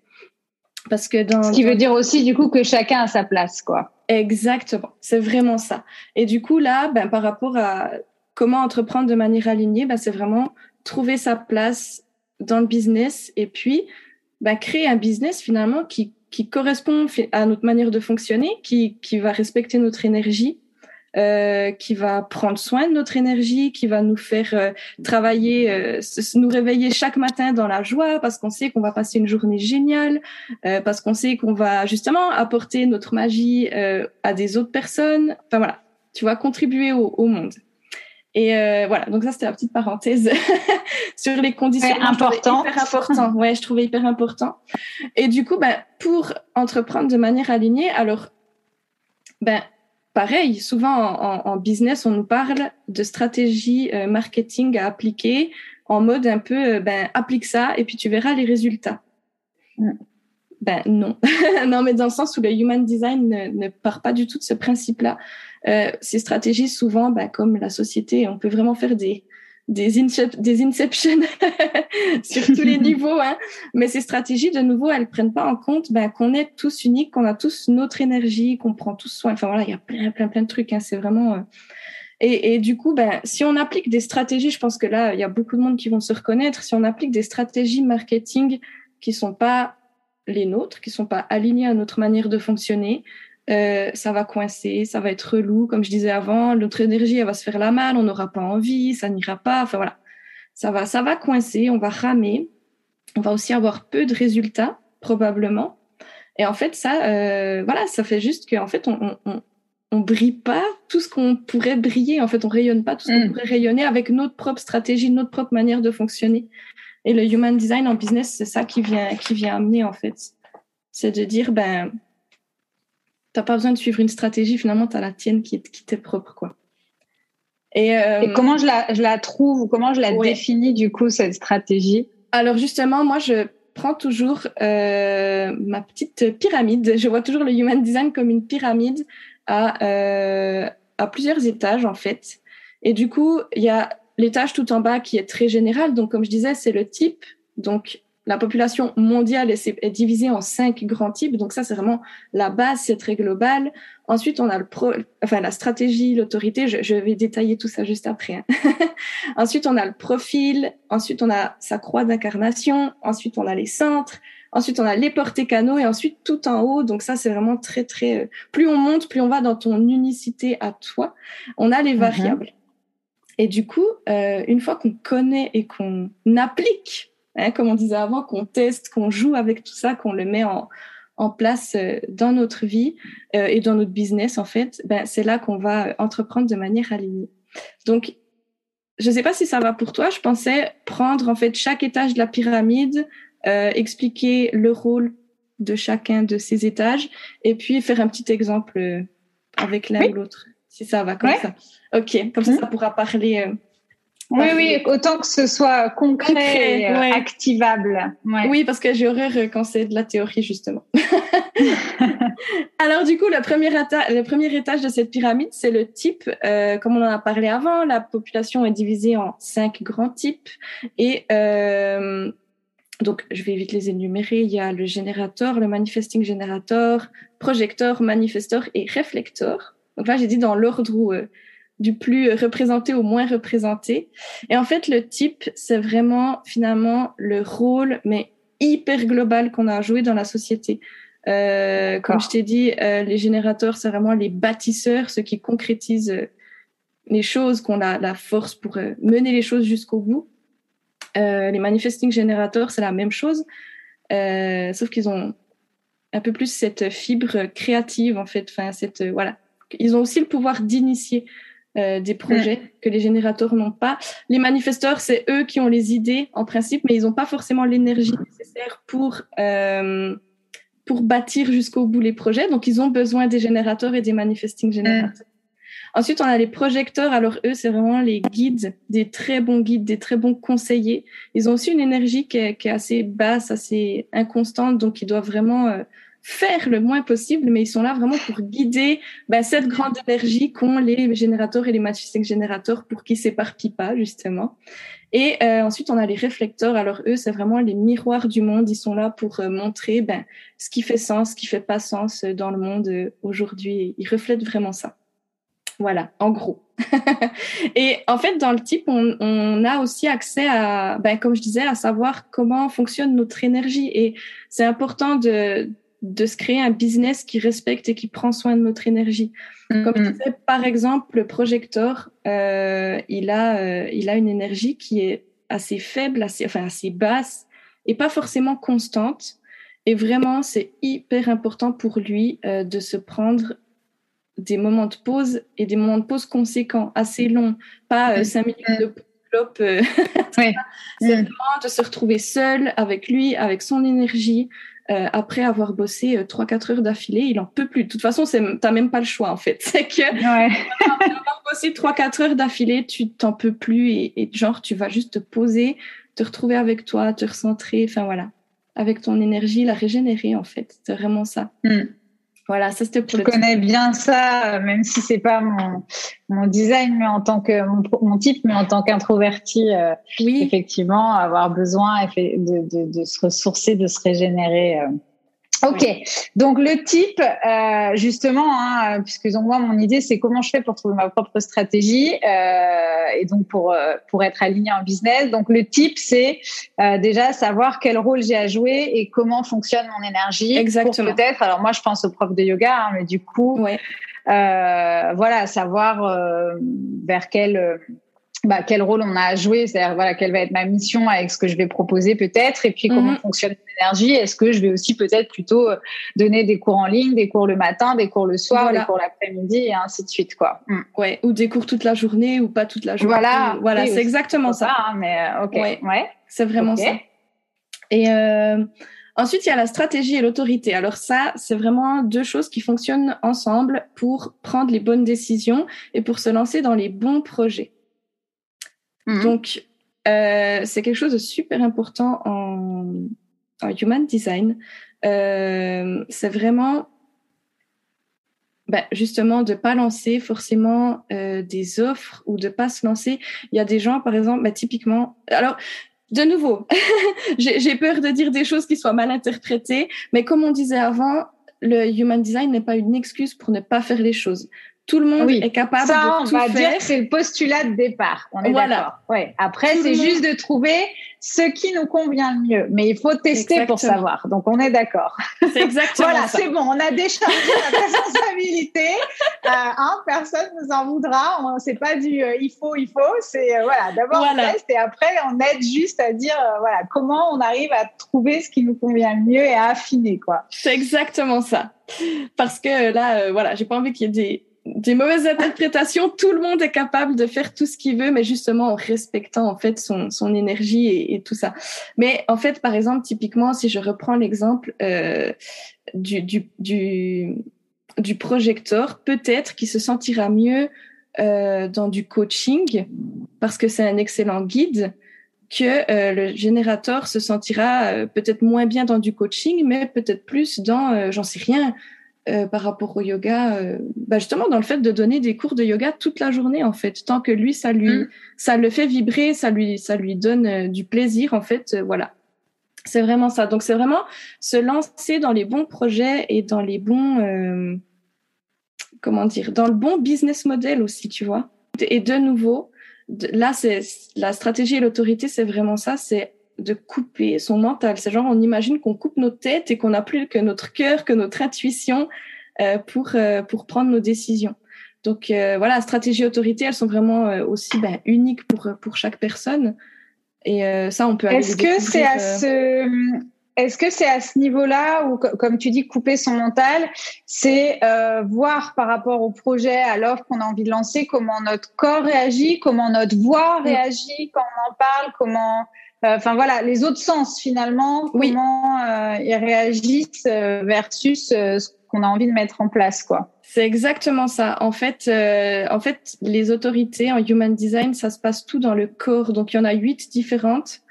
[SPEAKER 3] Parce que dans, Ce qui veut dire aussi du coup que chacun a sa place, quoi.
[SPEAKER 2] Exactement, c'est vraiment ça. Et du coup, là, ben, par rapport à comment entreprendre de manière alignée, ben, c'est vraiment trouver sa place dans le business et puis ben, créer un business finalement qui, qui correspond à notre manière de fonctionner, qui, qui va respecter notre énergie euh, qui va prendre soin de notre énergie, qui va nous faire euh, travailler, euh, nous réveiller chaque matin dans la joie parce qu'on sait qu'on va passer une journée géniale, parce qu'on sait qu'on va justement apporter notre magie à des autres personnes. Enfin voilà, tu vas contribuer au, au monde. Et voilà, donc ça c'était la petite parenthèse sur les conditions.
[SPEAKER 3] Ouais, important.
[SPEAKER 2] Hyper important. Ouais, je trouvais hyper important. Et du coup, ben, pour entreprendre de manière alignée, alors, ben, pareil, souvent en, business, on nous parle de stratégie euh, marketing à appliquer en mode un peu, euh, ben, applique ça et puis tu verras les résultats. Mm. Ben non, non, mais dans le sens où le human design ne, part pas du tout de ce principe-là. Euh, ces stratégies, souvent, ben, comme la société, on peut vraiment faire des des, des inceptions sur tous les niveaux. Hein. Mais ces stratégies, de nouveau, elles prennent pas en compte ben, qu'on est tous uniques, qu'on a tous notre énergie, qu'on prend tous soin. Enfin voilà, il y a plein, plein, plein de trucs. Hein. C'est vraiment. Euh, et, et, du coup, ben, si on applique des stratégies, je pense que là, il y a beaucoup de monde qui vont se reconnaître. Si on applique des stratégies marketing qui sont pas les nôtres, qui sont pas alignées à notre manière de fonctionner, euh, ça va coincer, ça va être relou, comme je disais avant, notre énergie elle va se faire la mal, on n'aura pas envie, ça n'ira pas, enfin voilà, ça va, ça va coincer, on va ramer, on va aussi avoir peu de résultats probablement, et en fait ça, euh, voilà, ça fait juste qu'en fait on, on, on, brille pas tout ce qu'on pourrait briller, en fait on rayonne pas tout ce qu'on mm. pourrait rayonner avec notre propre stratégie, notre propre manière de fonctionner. Et le human design en business, c'est ça qui vient, qui vient amener en fait, c'est de dire ben t'as pas besoin de suivre une stratégie, finalement, tu as la tienne qui, qui t'est propre, quoi.
[SPEAKER 3] Et, euh, Et, comment je la, je la trouve ou comment je la définis, du coup, cette stratégie?
[SPEAKER 2] Alors, justement, moi, je prends toujours euh, ma petite pyramide. Je vois toujours le human design comme une pyramide à, euh, à plusieurs étages, en fait. Et du coup, il y a l'étage tout en bas qui est très général. Donc, comme je disais, c'est le type. Donc, la population mondiale est, divisée en cinq grands types. Donc ça, c'est vraiment la base, c'est très global. Ensuite, on a le pro, enfin la stratégie, l'autorité. Je, vais détailler tout ça juste après. Hein. ensuite, on a le profil. Ensuite, on a sa croix d'incarnation. Ensuite, on a les centres. Ensuite, on a les portés canaux et ensuite tout en haut. Donc ça, c'est vraiment très très. Euh, plus on monte, plus on va dans ton unicité à toi. On a les mhm. variables. Et du coup, euh, une fois qu'on connaît et qu'on applique Hein, comme on disait avant, qu'on teste, qu'on joue avec tout ça, qu'on le met en, en place euh, dans notre vie euh, et dans notre business, en fait, ben, c'est là qu'on va entreprendre de manière alignée. Donc, je sais pas si ça va pour toi. Je pensais prendre en fait chaque étage de la pyramide, euh, expliquer le rôle de chacun de ces étages et puis faire un petit exemple euh, avec l'un ou l'autre. Si ça va comme ça. Ok, comme ça, ça pourra parler. Euh,
[SPEAKER 3] oui, oui, autant que ce soit concret, et activable.
[SPEAKER 2] Oui, parce que j'ai horreur quand c'est de la théorie, justement. Alors, du coup, le premier, le premier étage de cette pyramide, c'est le type. Euh, comme on en a parlé avant, la population est divisée en cinq grands types. Et euh, donc, je vais vite les énumérer. Il y a le générateur, le manifesting générateur, projecteur, manifesteur et réflecteur. Donc là, j'ai dit dans l'ordre où... Euh, du plus représenté au moins représenté. Et en fait, le type, c'est vraiment finalement le rôle, mais hyper global qu'on a à jouer dans la société. Euh, comme je t'ai dit, euh, les générateurs, c'est vraiment les bâtisseurs, ceux qui concrétisent euh, les choses, qu'on a la force pour euh, mener les choses jusqu'au bout. les manifesting générateurs, c'est la même chose, sauf qu'ils ont un peu plus cette fibre créative, en fait. Enfin, cette voilà, ils ont aussi le pouvoir d'initier euh, des projets mm. que les générateurs n'ont pas. Les manifesteurs, c'est eux qui ont les idées en principe, mais ils n'ont pas forcément l'énergie nécessaire pour euh, pour bâtir jusqu'au bout les projets. Donc, ils ont besoin des générateurs et des manifesting générateurs. Mm. Ensuite, on a les projecteurs. Alors, eux, c'est vraiment les guides, des très bons guides, des très bons conseillers. Ils ont aussi une énergie qui est, qui est assez basse, assez inconstante, donc ils doivent vraiment euh, faire le moins possible, mais ils sont là vraiment pour guider ben, cette grande énergie qu'ont les générateurs et les manifesting générateurs pour qu'ils s'éparpillent pas, justement. Et euh, ensuite, on a les réflecteurs. Alors eux, c'est vraiment les miroirs du monde. Ils sont là pour euh, montrer ben, ce qui fait sens, ce qui fait pas sens euh, dans le monde aujourd'hui. Ils reflètent vraiment ça. Voilà, en gros. et en fait, dans le type, on, on a aussi accès à, ben, comme je disais, à savoir comment fonctionne notre énergie. Et c'est important de, de se créer un business qui respecte et qui prend soin de notre énergie. Comme je mm-hmm. disais, par exemple, le projecteur, euh, il a, euh, il a une énergie qui est assez faible, assez, enfin assez basse et pas forcément constante. Et vraiment, c'est hyper important pour lui euh, de se prendre des moments de pause et des moments de pause conséquents, assez longs, pas cinq minutes de clope. Euh, c'est mm. vraiment de se retrouver seul avec lui, avec son énergie, euh, après avoir bossé euh, trois 4 heures d'affilée, il en peut plus. De toute façon, t'as même pas le choix en fait. C'est que ouais. avoir bossé trois 4 heures d'affilée, tu t'en peux plus et, et, genre tu vas juste te poser, te retrouver avec toi, te recentrer, enfin voilà, avec ton énergie, la régénérer en fait. C'est vraiment ça. Hmm. Voilà, ça c'était.
[SPEAKER 3] Je connais bien ça, même si c'est pas mon, mon design, mais en tant que mon, type, mais en tant qu'introverti, euh, oui. effectivement, avoir besoin de, de, de, se ressourcer, de se régénérer. Euh, Ok, donc le type, euh, justement, hein, puisque moi mon idée c'est comment je fais pour trouver ma propre stratégie euh, et donc pour euh, pour être aligné en business. Donc le type c'est euh, déjà savoir quel rôle j'ai à jouer et comment fonctionne mon énergie.
[SPEAKER 2] Exactement.
[SPEAKER 3] Peut-être. Alors moi je pense au prof de yoga, hein, mais du coup, ouais. voilà, savoir vers quel bah, quel rôle on a à jouer, c'est-à-dire voilà quelle va être ma mission avec ce que je vais proposer peut-être, et puis comment mhm. fonctionne l'énergie. Est-ce que je vais aussi peut-être plutôt euh, donner des cours en ligne, des cours le matin, des cours le soir, des cours l'après-midi, et ainsi de suite quoi.
[SPEAKER 2] Mm. Ouais, ou des cours toute la journée ou pas toute la journée.
[SPEAKER 3] Voilà,
[SPEAKER 2] voilà, c'est exactement ça.
[SPEAKER 3] hein, mais euh, ok, ouais,
[SPEAKER 2] c'est vraiment ça. Et euh, Ensuite, il y a la stratégie et l'autorité. Alors ça, c'est vraiment deux choses qui fonctionnent ensemble pour prendre les bonnes décisions et pour se lancer dans les bons projets. Mhm. Donc, euh, c'est quelque chose de super important en, human design. Euh, c'est vraiment ben, justement de pas lancer forcément euh, des offres ou de pas se lancer. Il y a des gens, par exemple, ben, typiquement. Alors, de nouveau, j'ai peur de dire des choses qui soient mal interprétées, mais comme on disait avant, le human design n'est pas une excuse pour ne pas faire les choses tout le monde est capable
[SPEAKER 3] ça,
[SPEAKER 2] de
[SPEAKER 3] tout
[SPEAKER 2] on va
[SPEAKER 3] dire que c'est le postulat de départ. On est voilà. Ouais. Après, c'est juste de trouver ce qui nous convient le mieux. Mais il faut tester pour savoir. Donc, on est d'accord.
[SPEAKER 2] C'est exactement
[SPEAKER 3] Voilà, c'est bon. On a déchargé la responsabilité. Euh, hein, personne nous en voudra. C'est pas du euh, il faut, il faut. C'est euh, voilà. D'abord, on teste et après, on aide juste à dire euh, voilà comment on arrive à trouver ce qui nous convient le mieux et à affiner quoi.
[SPEAKER 2] C'est exactement ça. Parce que là, voilà, j'ai pas envie qu'il y ait des des mauvaises interprétations. Tout le monde est capable de faire tout ce qu'il veut, mais justement en respectant en fait son, son énergie et, tout ça. Mais en fait, par exemple, typiquement, si je reprends l'exemple euh, du, du, du, du projecteur, peut-être qu'il se sentira mieux euh, dans du coaching parce que c'est un excellent guide que euh, le générateur se sentira euh, peut-être moins bien dans du coaching, mais peut-être plus dans, euh, j'en sais rien, par rapport au yoga, bah justement dans le fait de donner des cours de yoga toute la journée en fait, tant que lui ça lui, mm. ça le fait vibrer, ça lui, ça lui donne du plaisir en fait, voilà. C'est vraiment ça. Donc c'est vraiment se lancer dans les bons projets et dans les bons, comment dire, dans le bon business model aussi, tu vois. Et de nouveau, là, c'est la stratégie et l'autorité, c'est vraiment ça, c'est de couper son mental. C'est genre, on imagine qu'on coupe nos têtes et qu'on n'a plus que notre cœur, que notre intuition euh, pour euh, pour prendre nos décisions. Donc euh, voilà, stratégie et autorité, elles sont vraiment aussi ben, uniques pour pour chaque personne. Et ça, on peut.
[SPEAKER 3] Est-ce que c'est à ce est-ce que c'est à ce niveau-là où, comme tu dis, couper son mental, c'est euh, voir par rapport au projet, à l'offre qu'on a envie de lancer, comment notre corps réagit, comment notre voix mm. réagit quand on en parle, comment, enfin voilà, les autres sens finalement, comment euh, ils réagissent euh, versus ce qu'on a envie de mettre en place, quoi.
[SPEAKER 2] C'est exactement ça. En fait, en fait, les autorités en human design, ça se passe tout dans le corps. Donc il y en a huit différentes.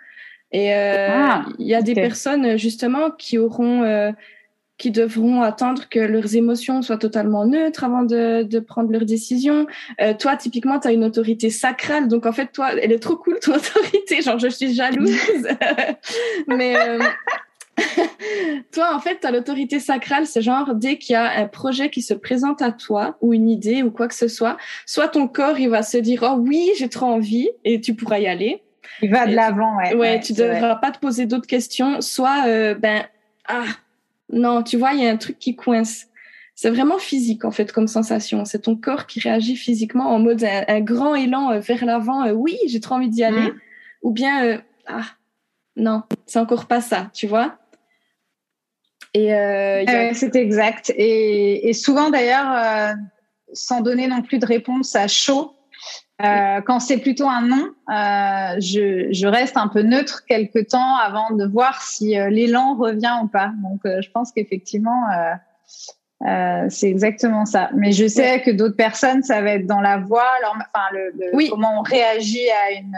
[SPEAKER 2] Et euh, ah, il y a des personnes justement qui auront, euh, qui devront attendre que leurs émotions soient totalement neutres avant de, de prendre leurs décisions. Euh, toi, typiquement, tu as une autorité sacrale, donc en fait, toi, elle est trop cool ton autorité. Genre, je suis jalouse, mais euh, toi, en fait, tu as l'autorité sacrale, c'est genre dès qu'il y a un projet qui se présente à toi ou une idée ou quoi que ce soit, soit ton corps il va se dire oh oui, j'ai trop envie et tu pourras y aller
[SPEAKER 3] il va de l'avant, ouais.
[SPEAKER 2] Ouais, tu devras pas te poser d'autres questions. Soit, euh, ben, ah, non, tu vois, il y a un truc qui coince. C'est vraiment physique, en fait, comme sensation. C'est ton corps qui réagit physiquement en mode un, grand élan euh, vers l'avant. Euh, oui, j'ai trop envie d'y aller. Mm. Ou bien, ah, non, c'est encore pas ça, tu vois.
[SPEAKER 3] Et c'est exact. Et, et souvent, d'ailleurs, sans donner non plus de réponse à chaud, euh, quand c'est plutôt un non, euh, je, je, reste un peu neutre quelque temps avant de voir si euh, l'élan revient ou pas. Donc, euh, je pense qu'effectivement, euh, c'est exactement ça. Mais je sais que d'autres personnes, ça va être dans la voix, enfin, le, oui. comment on réagit à une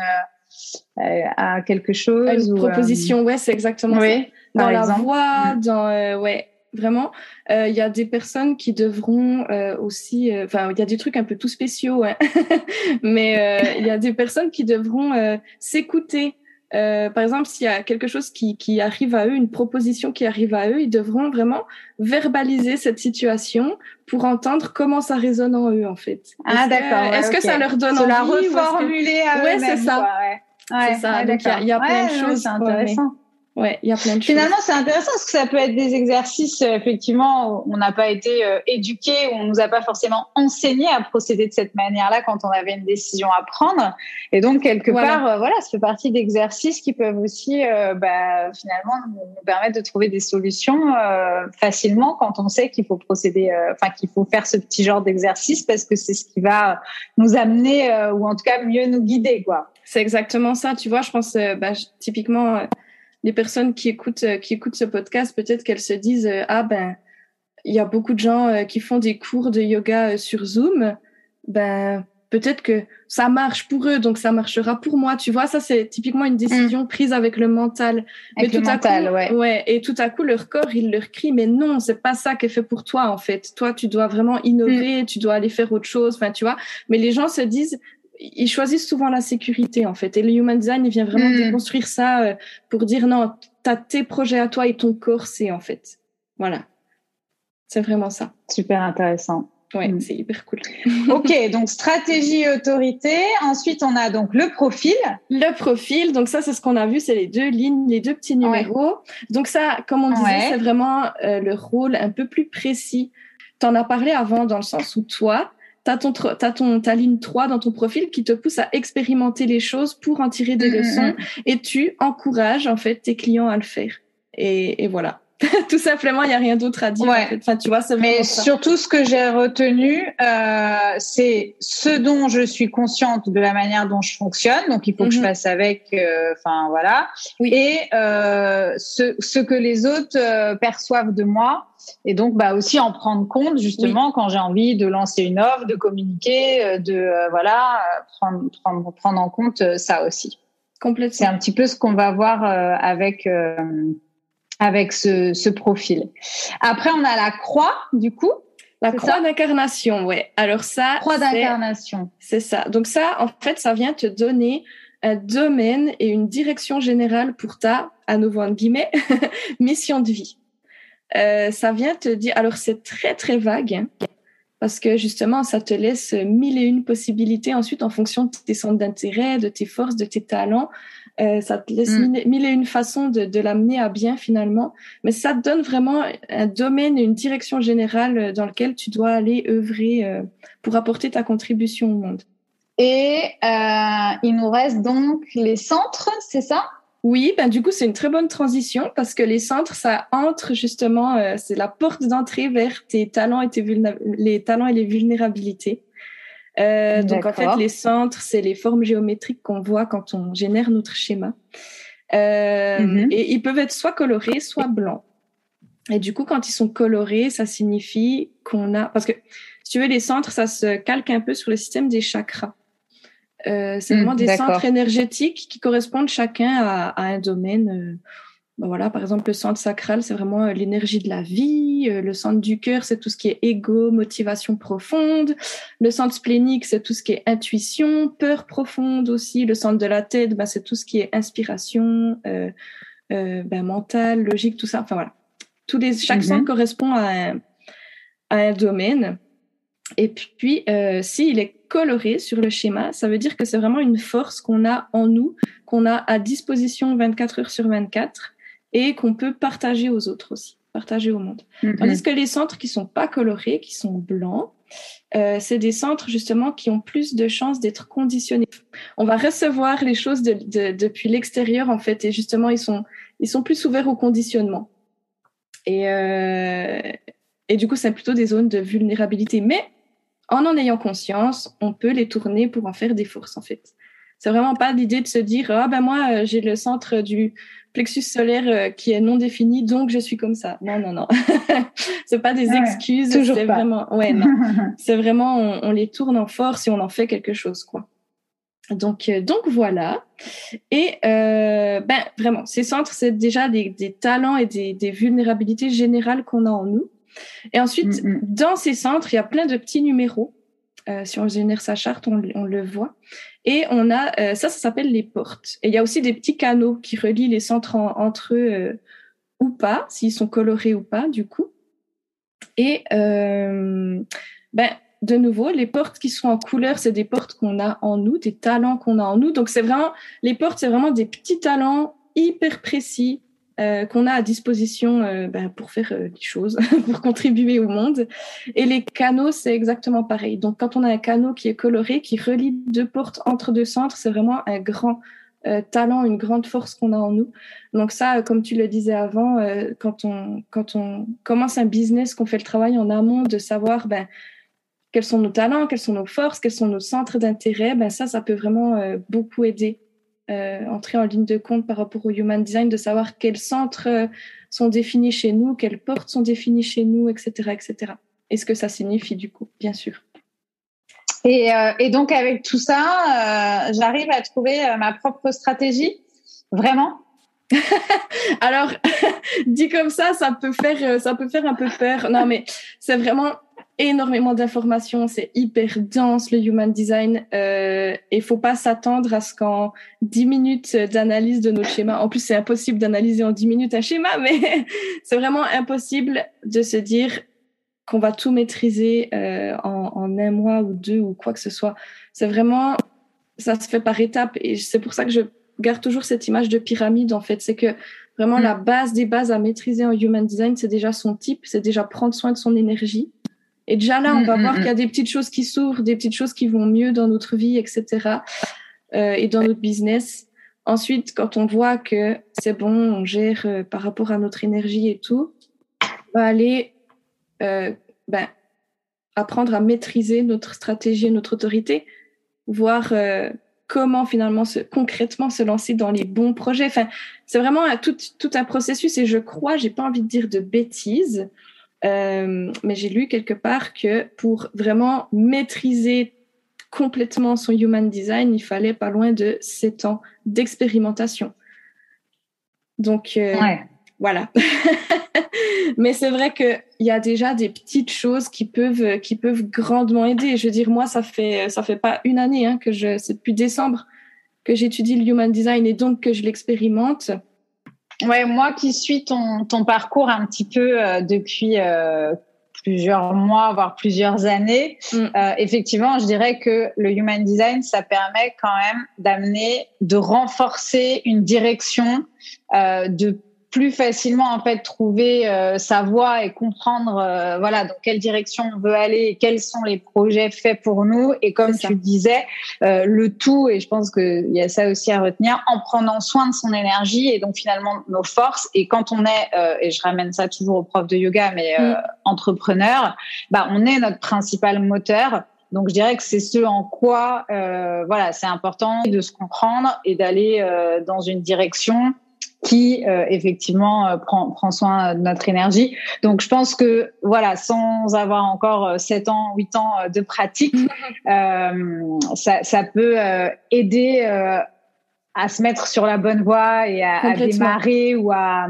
[SPEAKER 3] à quelque chose. À
[SPEAKER 2] une proposition, ouais, c'est exactement oui, ça. Dans la voix, mm. dans ouais, vraiment. Euh, il y a des personnes qui devront euh, aussi, euh, enfin, il y a des trucs un peu tout spéciaux, hein. mais il y a des personnes qui devront s'écouter. par exemple, s'il y a quelque chose qui, qui arrive à eux, une proposition qui arrive à eux, ils devront vraiment verbaliser cette situation pour entendre comment ça résonne en eux, en fait.
[SPEAKER 3] Ah, d'accord.
[SPEAKER 2] Est-ce que ça leur donne envie
[SPEAKER 3] la reformuler à
[SPEAKER 2] eux-mêmes. Ouais, c'est ça.
[SPEAKER 3] ouais.
[SPEAKER 2] c'est ça. Donc, il y a, plein de choses.
[SPEAKER 3] intéressant.
[SPEAKER 2] Ouais, il y a plein de
[SPEAKER 3] Finalement, c'est intéressant parce que ça peut être des exercices, euh, effectivement, où on n'a pas été euh, éduqué, où on nous a pas forcément enseigné à procéder de cette manière-là quand on avait une décision à prendre. Et donc, quelque part, euh, voilà, ça fait partie d'exercices qui peuvent aussi, bah, finalement, nous, permettre de trouver des solutions facilement quand on sait qu'il faut procéder, enfin, qu'il faut faire ce petit genre d'exercice parce que c'est ce qui va nous amener, ou en tout cas mieux nous guider, quoi.
[SPEAKER 2] C'est exactement ça. Tu vois, je pense, bah, typiquement les personnes qui écoutent euh, qui écoutent ce podcast, peut-être qu'elles se disent euh, ah ben il y a beaucoup de gens euh, qui font des cours de yoga sur Zoom, ben peut-être que ça marche pour eux, donc ça marchera pour moi. Tu vois, ça c'est typiquement une décision mm. prise avec le mental.
[SPEAKER 3] Avec mais tout le mental,
[SPEAKER 2] à
[SPEAKER 3] ouais.
[SPEAKER 2] ouais. Et tout à coup, leur corps, il leur crie, mais non, c'est pas ça qui est fait pour toi en fait. Toi, tu dois vraiment innover, mm. tu dois aller faire autre chose. Enfin, tu vois. Mais les gens se disent, ils choisissent souvent la sécurité en fait. Et le human design, il vient vraiment mm. déconstruire ça euh, pour dire non, t'as tes projets à toi et ton corps, c'est en fait. Voilà. C'est vraiment ça.
[SPEAKER 3] Super intéressant.
[SPEAKER 2] Ouais, mm. c'est hyper cool.
[SPEAKER 3] ok, donc stratégie autorité. Ensuite, on a donc le profil.
[SPEAKER 2] Le profil, donc ça, c'est ce qu'on a vu, c'est les deux lignes, les deux petits numéros. Donc ça, comme on disait, c'est vraiment euh, le rôle un peu plus précis. Tu en as parlé avant dans le sens où toi, tu as, ton, as ton, ta ligne 3 dans ton profil qui te pousse à expérimenter les choses pour en tirer des mm, mm, leçons mm. et tu encourages en fait tes clients à le faire. Et, et voilà. Tout simplement, il n'y a rien d'autre à dire.
[SPEAKER 3] Enfin, tu vois, Mais surtout, ce que j'ai retenu, euh, c'est ce dont je suis consciente de la manière dont je fonctionne. Donc, il faut que je mhm. fasse avec. Euh, enfin, voilà. Oui. Et euh, ce, ce, que les autres euh, perçoivent de moi. Et donc, bah aussi en prendre compte justement quand j'ai envie de lancer une offre, de communiquer, euh, de voilà, prendre, prendre, prendre en compte ça aussi.
[SPEAKER 2] Complètement.
[SPEAKER 3] C'est un petit peu ce qu'on va voir avec avec ce, ce profil. Après, on a la croix, du coup.
[SPEAKER 2] La croix d'incarnation, ouais. Alors ça,
[SPEAKER 3] croix d'incarnation.
[SPEAKER 2] C'est ça. Donc ça, en fait, ça vient te donner un domaine et une direction générale pour ta, à nouveau en guillemets, mission de vie. Euh, ça vient te dire. Alors c'est très très vague. Hein, parce que justement, ça te laisse mille et une possibilités ensuite en fonction de tes centres d'intérêt, de tes forces, de tes talents. Euh, ça te laisse mm. mille, et une façons de, de l'amener à bien finalement, mais ça te donne vraiment un domaine et une direction générale dans lequel tu dois aller œuvrer euh, pour apporter ta contribution au monde.
[SPEAKER 3] Et euh, il nous reste donc les centres, c'est ça?
[SPEAKER 2] Oui, ben du coup c'est une très bonne transition parce que les centres ça entre justement euh, c'est la porte d'entrée vers tes talents et tes les talents et les vulnérabilités. Euh, donc en fait les centres c'est les formes géométriques qu'on voit quand on génère notre schéma euh, mm-hmm. et ils peuvent être soit colorés soit blancs. Et du coup quand ils sont colorés ça signifie qu'on a parce que si tu veux les centres ça se calque un peu sur le système des chakras. Euh, c'est vraiment des centres énergétiques qui correspondent chacun à, un domaine. Euh, ben voilà, par exemple, le centre sacral, c'est vraiment euh, l'énergie de la vie. le centre du cœur, c'est tout ce qui est ego, motivation profonde. Le centre splénique, c'est tout ce qui est intuition, peur profonde aussi. Le centre de la tête, ben, c'est tout ce qui est inspiration, euh, ben, mental, logique, tout ça. Enfin voilà, tous les, chaque centre mhm. correspond à un, à un domaine. Et puis, euh, s'il est coloré sur le schéma, ça veut dire que c'est vraiment une force qu'on a en nous, qu'on a à disposition 24 heures sur 24 et qu'on peut partager aux autres aussi, partager au monde. Mhm. Tandis que les centres qui sont pas colorés, qui sont blancs, euh, c'est des centres justement qui ont plus de chances d'être conditionnés. On va recevoir les choses de, de, depuis l'extérieur en fait, et justement ils sont ils sont plus ouverts au conditionnement. Et euh, et du coup c'est plutôt des zones de vulnérabilité. Mais en en ayant conscience, on peut les tourner pour en faire des forces, en fait. C'est vraiment pas l'idée de se dire, ah ben moi, euh, j'ai le centre du plexus solaire euh, qui est non défini, donc je suis comme ça. Non, non, non. c'est pas des excuses.
[SPEAKER 3] Toujours
[SPEAKER 2] c'est vraiment, ouais, non. c'est vraiment, on, les tourne en force et on en fait quelque chose, quoi. Donc, euh, donc voilà. Et ben vraiment, ces centres, c'est déjà des, talents et des, des vulnérabilités générales qu'on a en nous. Et ensuite, mm, mm. dans ces centres, il y a plein de petits numéros. Euh, si on génère sa charte, on, le voit. Et on a euh, ça, ça s'appelle les portes. Et il y a aussi des petits canaux qui relient les centres entre eux euh, ou pas, s'ils sont colorés ou pas, du coup. Et ben, de nouveau, les portes qui sont en couleur, c'est des portes qu'on a en nous, des talents qu'on a en nous. Donc c'est vraiment les portes, c'est vraiment des petits talents hyper précis euh, qu'on a à disposition euh, ben, pour faire euh, des choses, pour contribuer au monde. Et les canaux, c'est exactement pareil. Donc, quand on a un canot qui est coloré, qui relie deux portes entre deux centres, c'est vraiment un grand talent, une grande force qu'on a en nous. Donc ça, comme tu le disais avant, quand on quand on commence un business, qu'on fait le travail en amont de savoir ben quels sont nos talents, quelles sont nos forces, quels sont nos centres d'intérêt, ben ça, ça peut vraiment beaucoup aider euh, entrer en ligne de compte par rapport au human design, de savoir quels centres euh, sont définis chez nous, quelles portes sont définies chez nous, etc., etc. Et ce que ça signifie du coup, bien sûr.
[SPEAKER 3] Et, euh, et donc avec tout ça, j'arrive à trouver ma propre stratégie, vraiment?
[SPEAKER 2] Alors, dit comme ça, ça peut faire, ça peut faire un peu peur. Non, mais c'est vraiment énormément d'informations, c'est hyper dense le human design euh, et faut pas s'attendre à ce qu'en 10 minutes d'analyse de nos schémas, en plus c'est impossible d'analyser en 10 minutes un schéma, mais c'est vraiment impossible de se dire qu'on va tout maîtriser euh, en, en, un mois ou deux ou quoi que ce soit. C'est vraiment, ça se fait par étapes et c'est pour ça que je garde toujours cette image de pyramide en fait, c'est que vraiment mm. la base des bases à maîtriser en human design, c'est déjà son type, c'est déjà prendre soin de son énergie et déjà là, on va mm, voir mm, qu'il y a mm. des petites choses qui s'ouvrent, des petites choses qui vont mieux dans notre vie, etc. Euh, et dans notre business. Ensuite, quand on voit que c'est bon, on gère euh, par rapport à notre énergie et tout, on va aller euh, ben, apprendre à maîtriser notre stratégie et notre autorité, voir comment finalement se, concrètement se lancer dans les bons projets. Enfin, c'est vraiment un, tout, tout, un processus et je crois, j'ai pas envie de dire de bêtises, euh, mais j'ai lu quelque part que pour vraiment maîtriser complètement son human design, il fallait pas loin de sept ans d'expérimentation. Donc, euh, voilà. Mais c'est vrai qu'il y a déjà des petites choses qui peuvent, qui peuvent grandement aider. Je veux dire, moi, ça fait, ça fait pas une année hein, que je, c'est depuis décembre que j'étudie le human design et donc que je l'expérimente.
[SPEAKER 3] Ouais, moi qui suis ton, ton parcours un petit peu euh, depuis euh, plusieurs mois, voire plusieurs années, mm. euh, effectivement, je dirais que le human design, ça permet quand même d'amener, de renforcer une direction, euh, de plus facilement en fait trouver euh, sa voie et comprendre euh, voilà dans quelle direction on veut aller et quels sont les projets faits pour nous. Et comme tu disais euh, le tout et je pense qu'il y a ça aussi à retenir en prenant soin de son énergie et donc finalement nos forces. Et quand on est et je ramène ça toujours au prof de yoga mais mm. entrepreneur bah on est notre principal moteur. Donc je dirais que c'est ce en quoi voilà c'est important de se comprendre et d'aller dans une direction qui euh, effectivement euh, prend, prend soin de notre énergie. Donc je pense que voilà, sans avoir encore 7 euh, ans, 8 ans de pratique, ça, ça, peut aider à se mettre sur la bonne voie et à, à démarrer ou à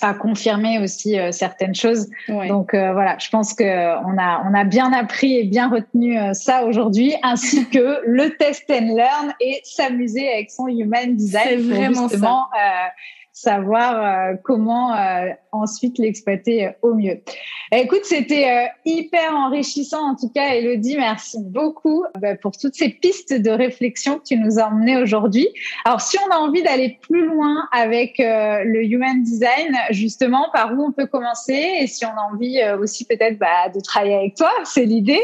[SPEAKER 3] à confirmer aussi euh, certaines choses. Donc euh, voilà, je pense que on a on a bien appris et bien retenu euh, ça aujourd'hui, ainsi que le test and learn et s'amuser avec son human design.
[SPEAKER 2] C'est vraiment
[SPEAKER 3] justement, ça savoir euh, comment euh, ensuite l'exploiter euh, au mieux. Écoute, c'était hyper enrichissant en tout cas, Elodie. Merci beaucoup bah, pour toutes ces pistes de réflexion que tu nous as emmenées aujourd'hui. Alors, si on a envie d'aller plus loin avec le Human Design, justement, par où on peut commencer Et si on a envie aussi peut-être bah, de travailler avec toi, c'est l'idée.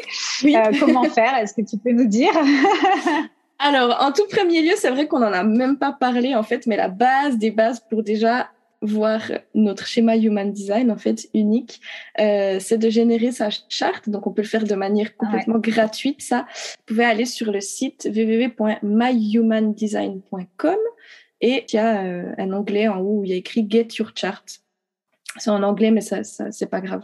[SPEAKER 3] comment faire Est-ce que tu peux nous dire?
[SPEAKER 2] Alors, en tout premier lieu, c'est vrai qu'on n'en a même pas parlé en fait, mais la base des bases pour déjà voir notre schéma Human Design en fait unique, euh, c'est de générer sa charte. Donc, on peut le faire de manière complètement gratuite. Ça, vous pouvez aller sur le site www.myhumandesign.com et il y a euh, un onglet en haut où il y a écrit Get Your Chart. C'est en anglais, mais ça, ça c'est pas grave.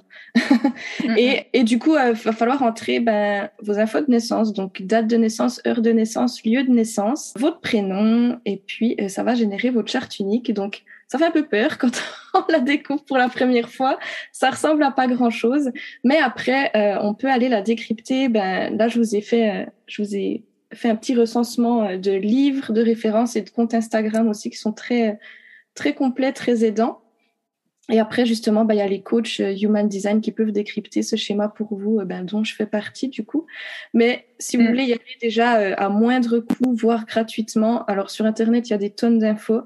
[SPEAKER 2] et, et, du coup, il euh, va falloir entrer ben, vos infos de naissance, donc date de naissance, heure de naissance, lieu de naissance, votre prénom, et puis euh, ça va générer votre charte unique. Donc, ça fait un peu peur quand on la découvre pour la première fois. Ça ressemble à pas grand chose, mais après, euh, on peut aller la décrypter. Ben là, je vous ai fait, je vous ai fait un petit recensement de livres, de références et de comptes Instagram aussi qui sont très très complets, très aidants. Et après, justement, bah, il y a les coachs euh, Human Design qui peuvent décrypter ce schéma pour vous, euh, ben, dont je fais partie du coup. Mais si vous mm. voulez y aller déjà euh, à moindre coût, voire gratuitement, alors sur Internet, il y a des tonnes d'infos.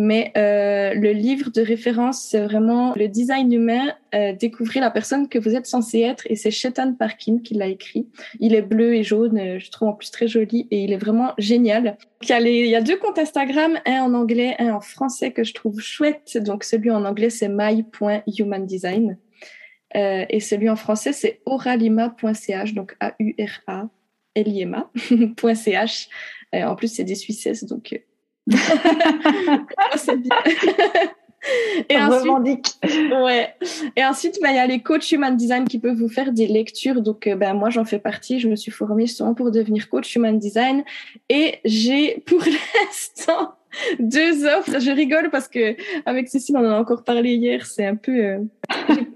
[SPEAKER 2] Mais euh, le livre de référence, c'est vraiment le design humain, euh, découvrir la personne que vous êtes censé être. Et c'est Chetan Parkin qui l'a écrit. Il est bleu et jaune, euh, je trouve en plus très joli et il est vraiment génial. Il y, a il y a deux comptes Instagram, un en anglais, un en français que je trouve chouette. Donc celui en anglais, c'est my.humandesign. Euh, et celui en français, c'est oralima.ch, donc A-U-R-A-L-I-M-A.ch. Euh, en plus, c'est des Suisses, donc bien.
[SPEAKER 3] Et ensuite,
[SPEAKER 2] ouais. Et ensuite, bah, il y a les coachs human design qui peuvent vous faire des lectures. Donc, euh, ben, moi, j'en fais partie. Je me suis formée justement pour devenir coach human design. Et j'ai, pour l'instant, deux offres. Je rigole parce que avec Cécile, on en a encore parlé hier. C'est un peu. Euh,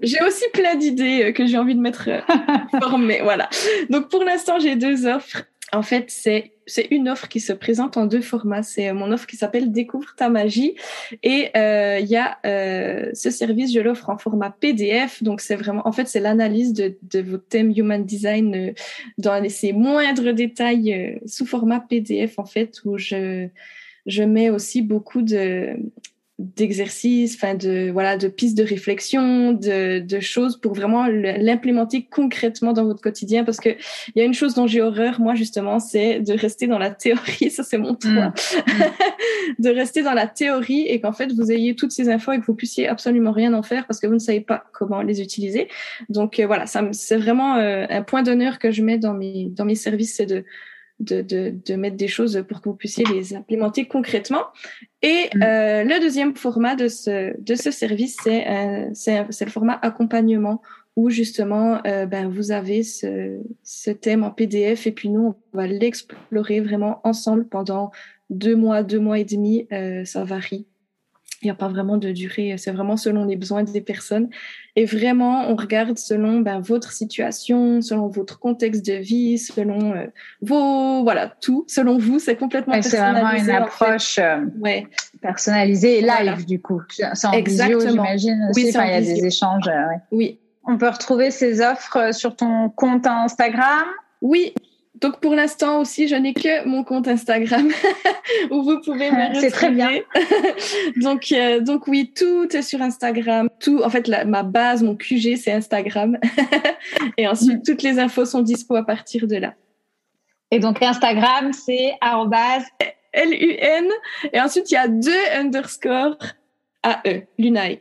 [SPEAKER 2] j'ai aussi plein d'idées euh, que j'ai envie de mettre formées. Voilà. Donc pour l'instant, j'ai deux offres. En fait, c'est c'est une offre qui se présente en deux formats. C'est euh, mon offre qui s'appelle Découvre ta magie et euh, il y a euh, ce service, je l'offre en format PDF. Donc c'est vraiment, en fait, c'est l'analyse de, de votre thème Human Design dans ses moindres détails sous format PDF en fait où je je mets aussi beaucoup de d'exercices, enfin de voilà, de pistes de réflexion, de, de choses pour vraiment l'implémenter concrètement dans votre quotidien. Parce que il y a une chose dont j'ai horreur, moi justement, c'est de rester dans la théorie. Ça c'est mon toit. Mm. de rester dans la théorie et qu'en fait vous ayez toutes ces infos et que vous puissiez absolument rien en faire parce que vous ne savez pas comment les utiliser. Donc euh, voilà, ça c'est vraiment euh, un point d'honneur que je mets dans mes dans mes services, c'est de de, de, de, mettre des choses pour que vous puissiez les implémenter concrètement. Et mm. euh, le deuxième format de ce, de ce service, c'est euh, le format accompagnement où justement euh, ben, vous avez ce, ce thème en PDF et puis nous, on va l'explorer vraiment ensemble pendant deux mois, deux mois et demi, ça varie il n'y a pas vraiment de durée, c'est vraiment selon les besoins des personnes. Et vraiment, on regarde selon ben, votre situation, selon votre contexte de vie, selon euh, vos, voilà, tout, selon vous, c'est complètement
[SPEAKER 3] personnalisé. C'est vraiment une approche euh, ouais. personnalisée et live, du coup. C'est en Exactement. visio, j'imagine. Oui, il y a des échanges. Euh,
[SPEAKER 2] oui.
[SPEAKER 3] On peut retrouver ces offres sur ton compte Instagram?
[SPEAKER 2] Oui, donc pour l'instant aussi, je n'ai que mon compte Instagram où vous pouvez me retrouver.
[SPEAKER 3] C'est très bien.
[SPEAKER 2] donc euh, donc oui, tout est sur Instagram. Tout en fait ma base, mon QG, c'est Instagram. et ensuite mm. toutes les infos sont dispo à partir de là.
[SPEAKER 3] Et donc Instagram, c'est
[SPEAKER 2] L-U-N. Et ensuite, il y a deux underscores A-E, Lunae.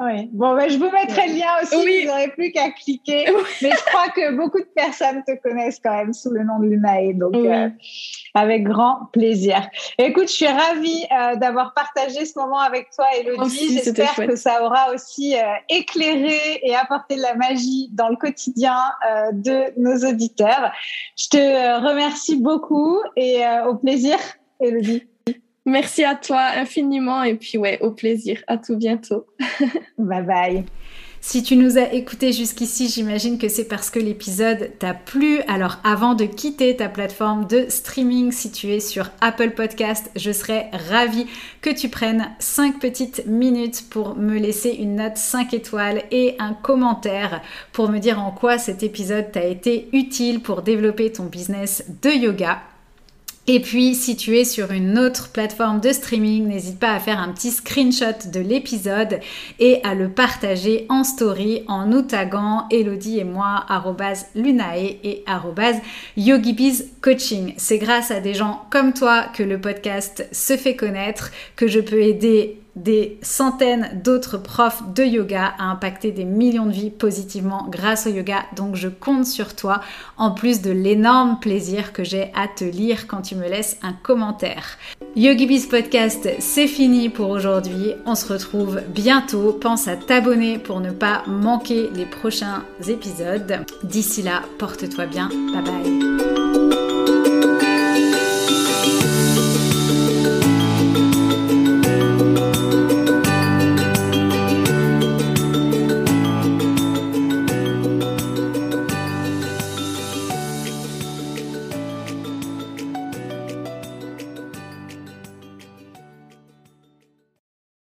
[SPEAKER 3] Oui. Bon, ben, je vous mettrai le lien aussi. Vous n'aurez plus qu'à cliquer. Mais je crois que beaucoup de personnes te connaissent quand même sous le nom de Lunae. Donc, euh, avec grand plaisir. Écoute, je suis ravie euh, d'avoir partagé ce moment avec toi, Elodie. J'espère que ça aura aussi euh, éclairé et apporté de la magie dans le quotidien de nos auditeurs. Je te remercie beaucoup et au plaisir, Elodie.
[SPEAKER 2] Merci à toi infiniment et puis ouais, au plaisir. À tout bientôt.
[SPEAKER 3] bye bye.
[SPEAKER 1] Si tu nous as écoutés jusqu'ici, j'imagine que c'est parce que l'épisode t'a plu. Alors avant de quitter ta plateforme de streaming située sur Apple Podcast, je serais ravie que tu prennes 5 petites minutes pour me laisser une note 5 étoiles et un commentaire pour me dire en quoi cet épisode t'a été utile pour développer ton business de yoga. Et puis, si tu es sur une autre plateforme de streaming, n'hésite pas à faire un petit screenshot de l'épisode et à le partager en story en nous taguant Elodie et moi, lunae et yogibizcoaching. C'est grâce à des gens comme toi que le podcast se fait connaître, que je peux aider des centaines d'autres profs de yoga à impacter des millions de vies positivement grâce au yoga. Donc je compte sur toi, en plus de l'énorme plaisir que j'ai à te lire quand tu me laisses un commentaire. YogiBiz Podcast, c'est fini pour aujourd'hui. On se retrouve bientôt. Pense à t'abonner pour ne pas manquer les prochains épisodes. D'ici là, porte-toi bien. Bye bye.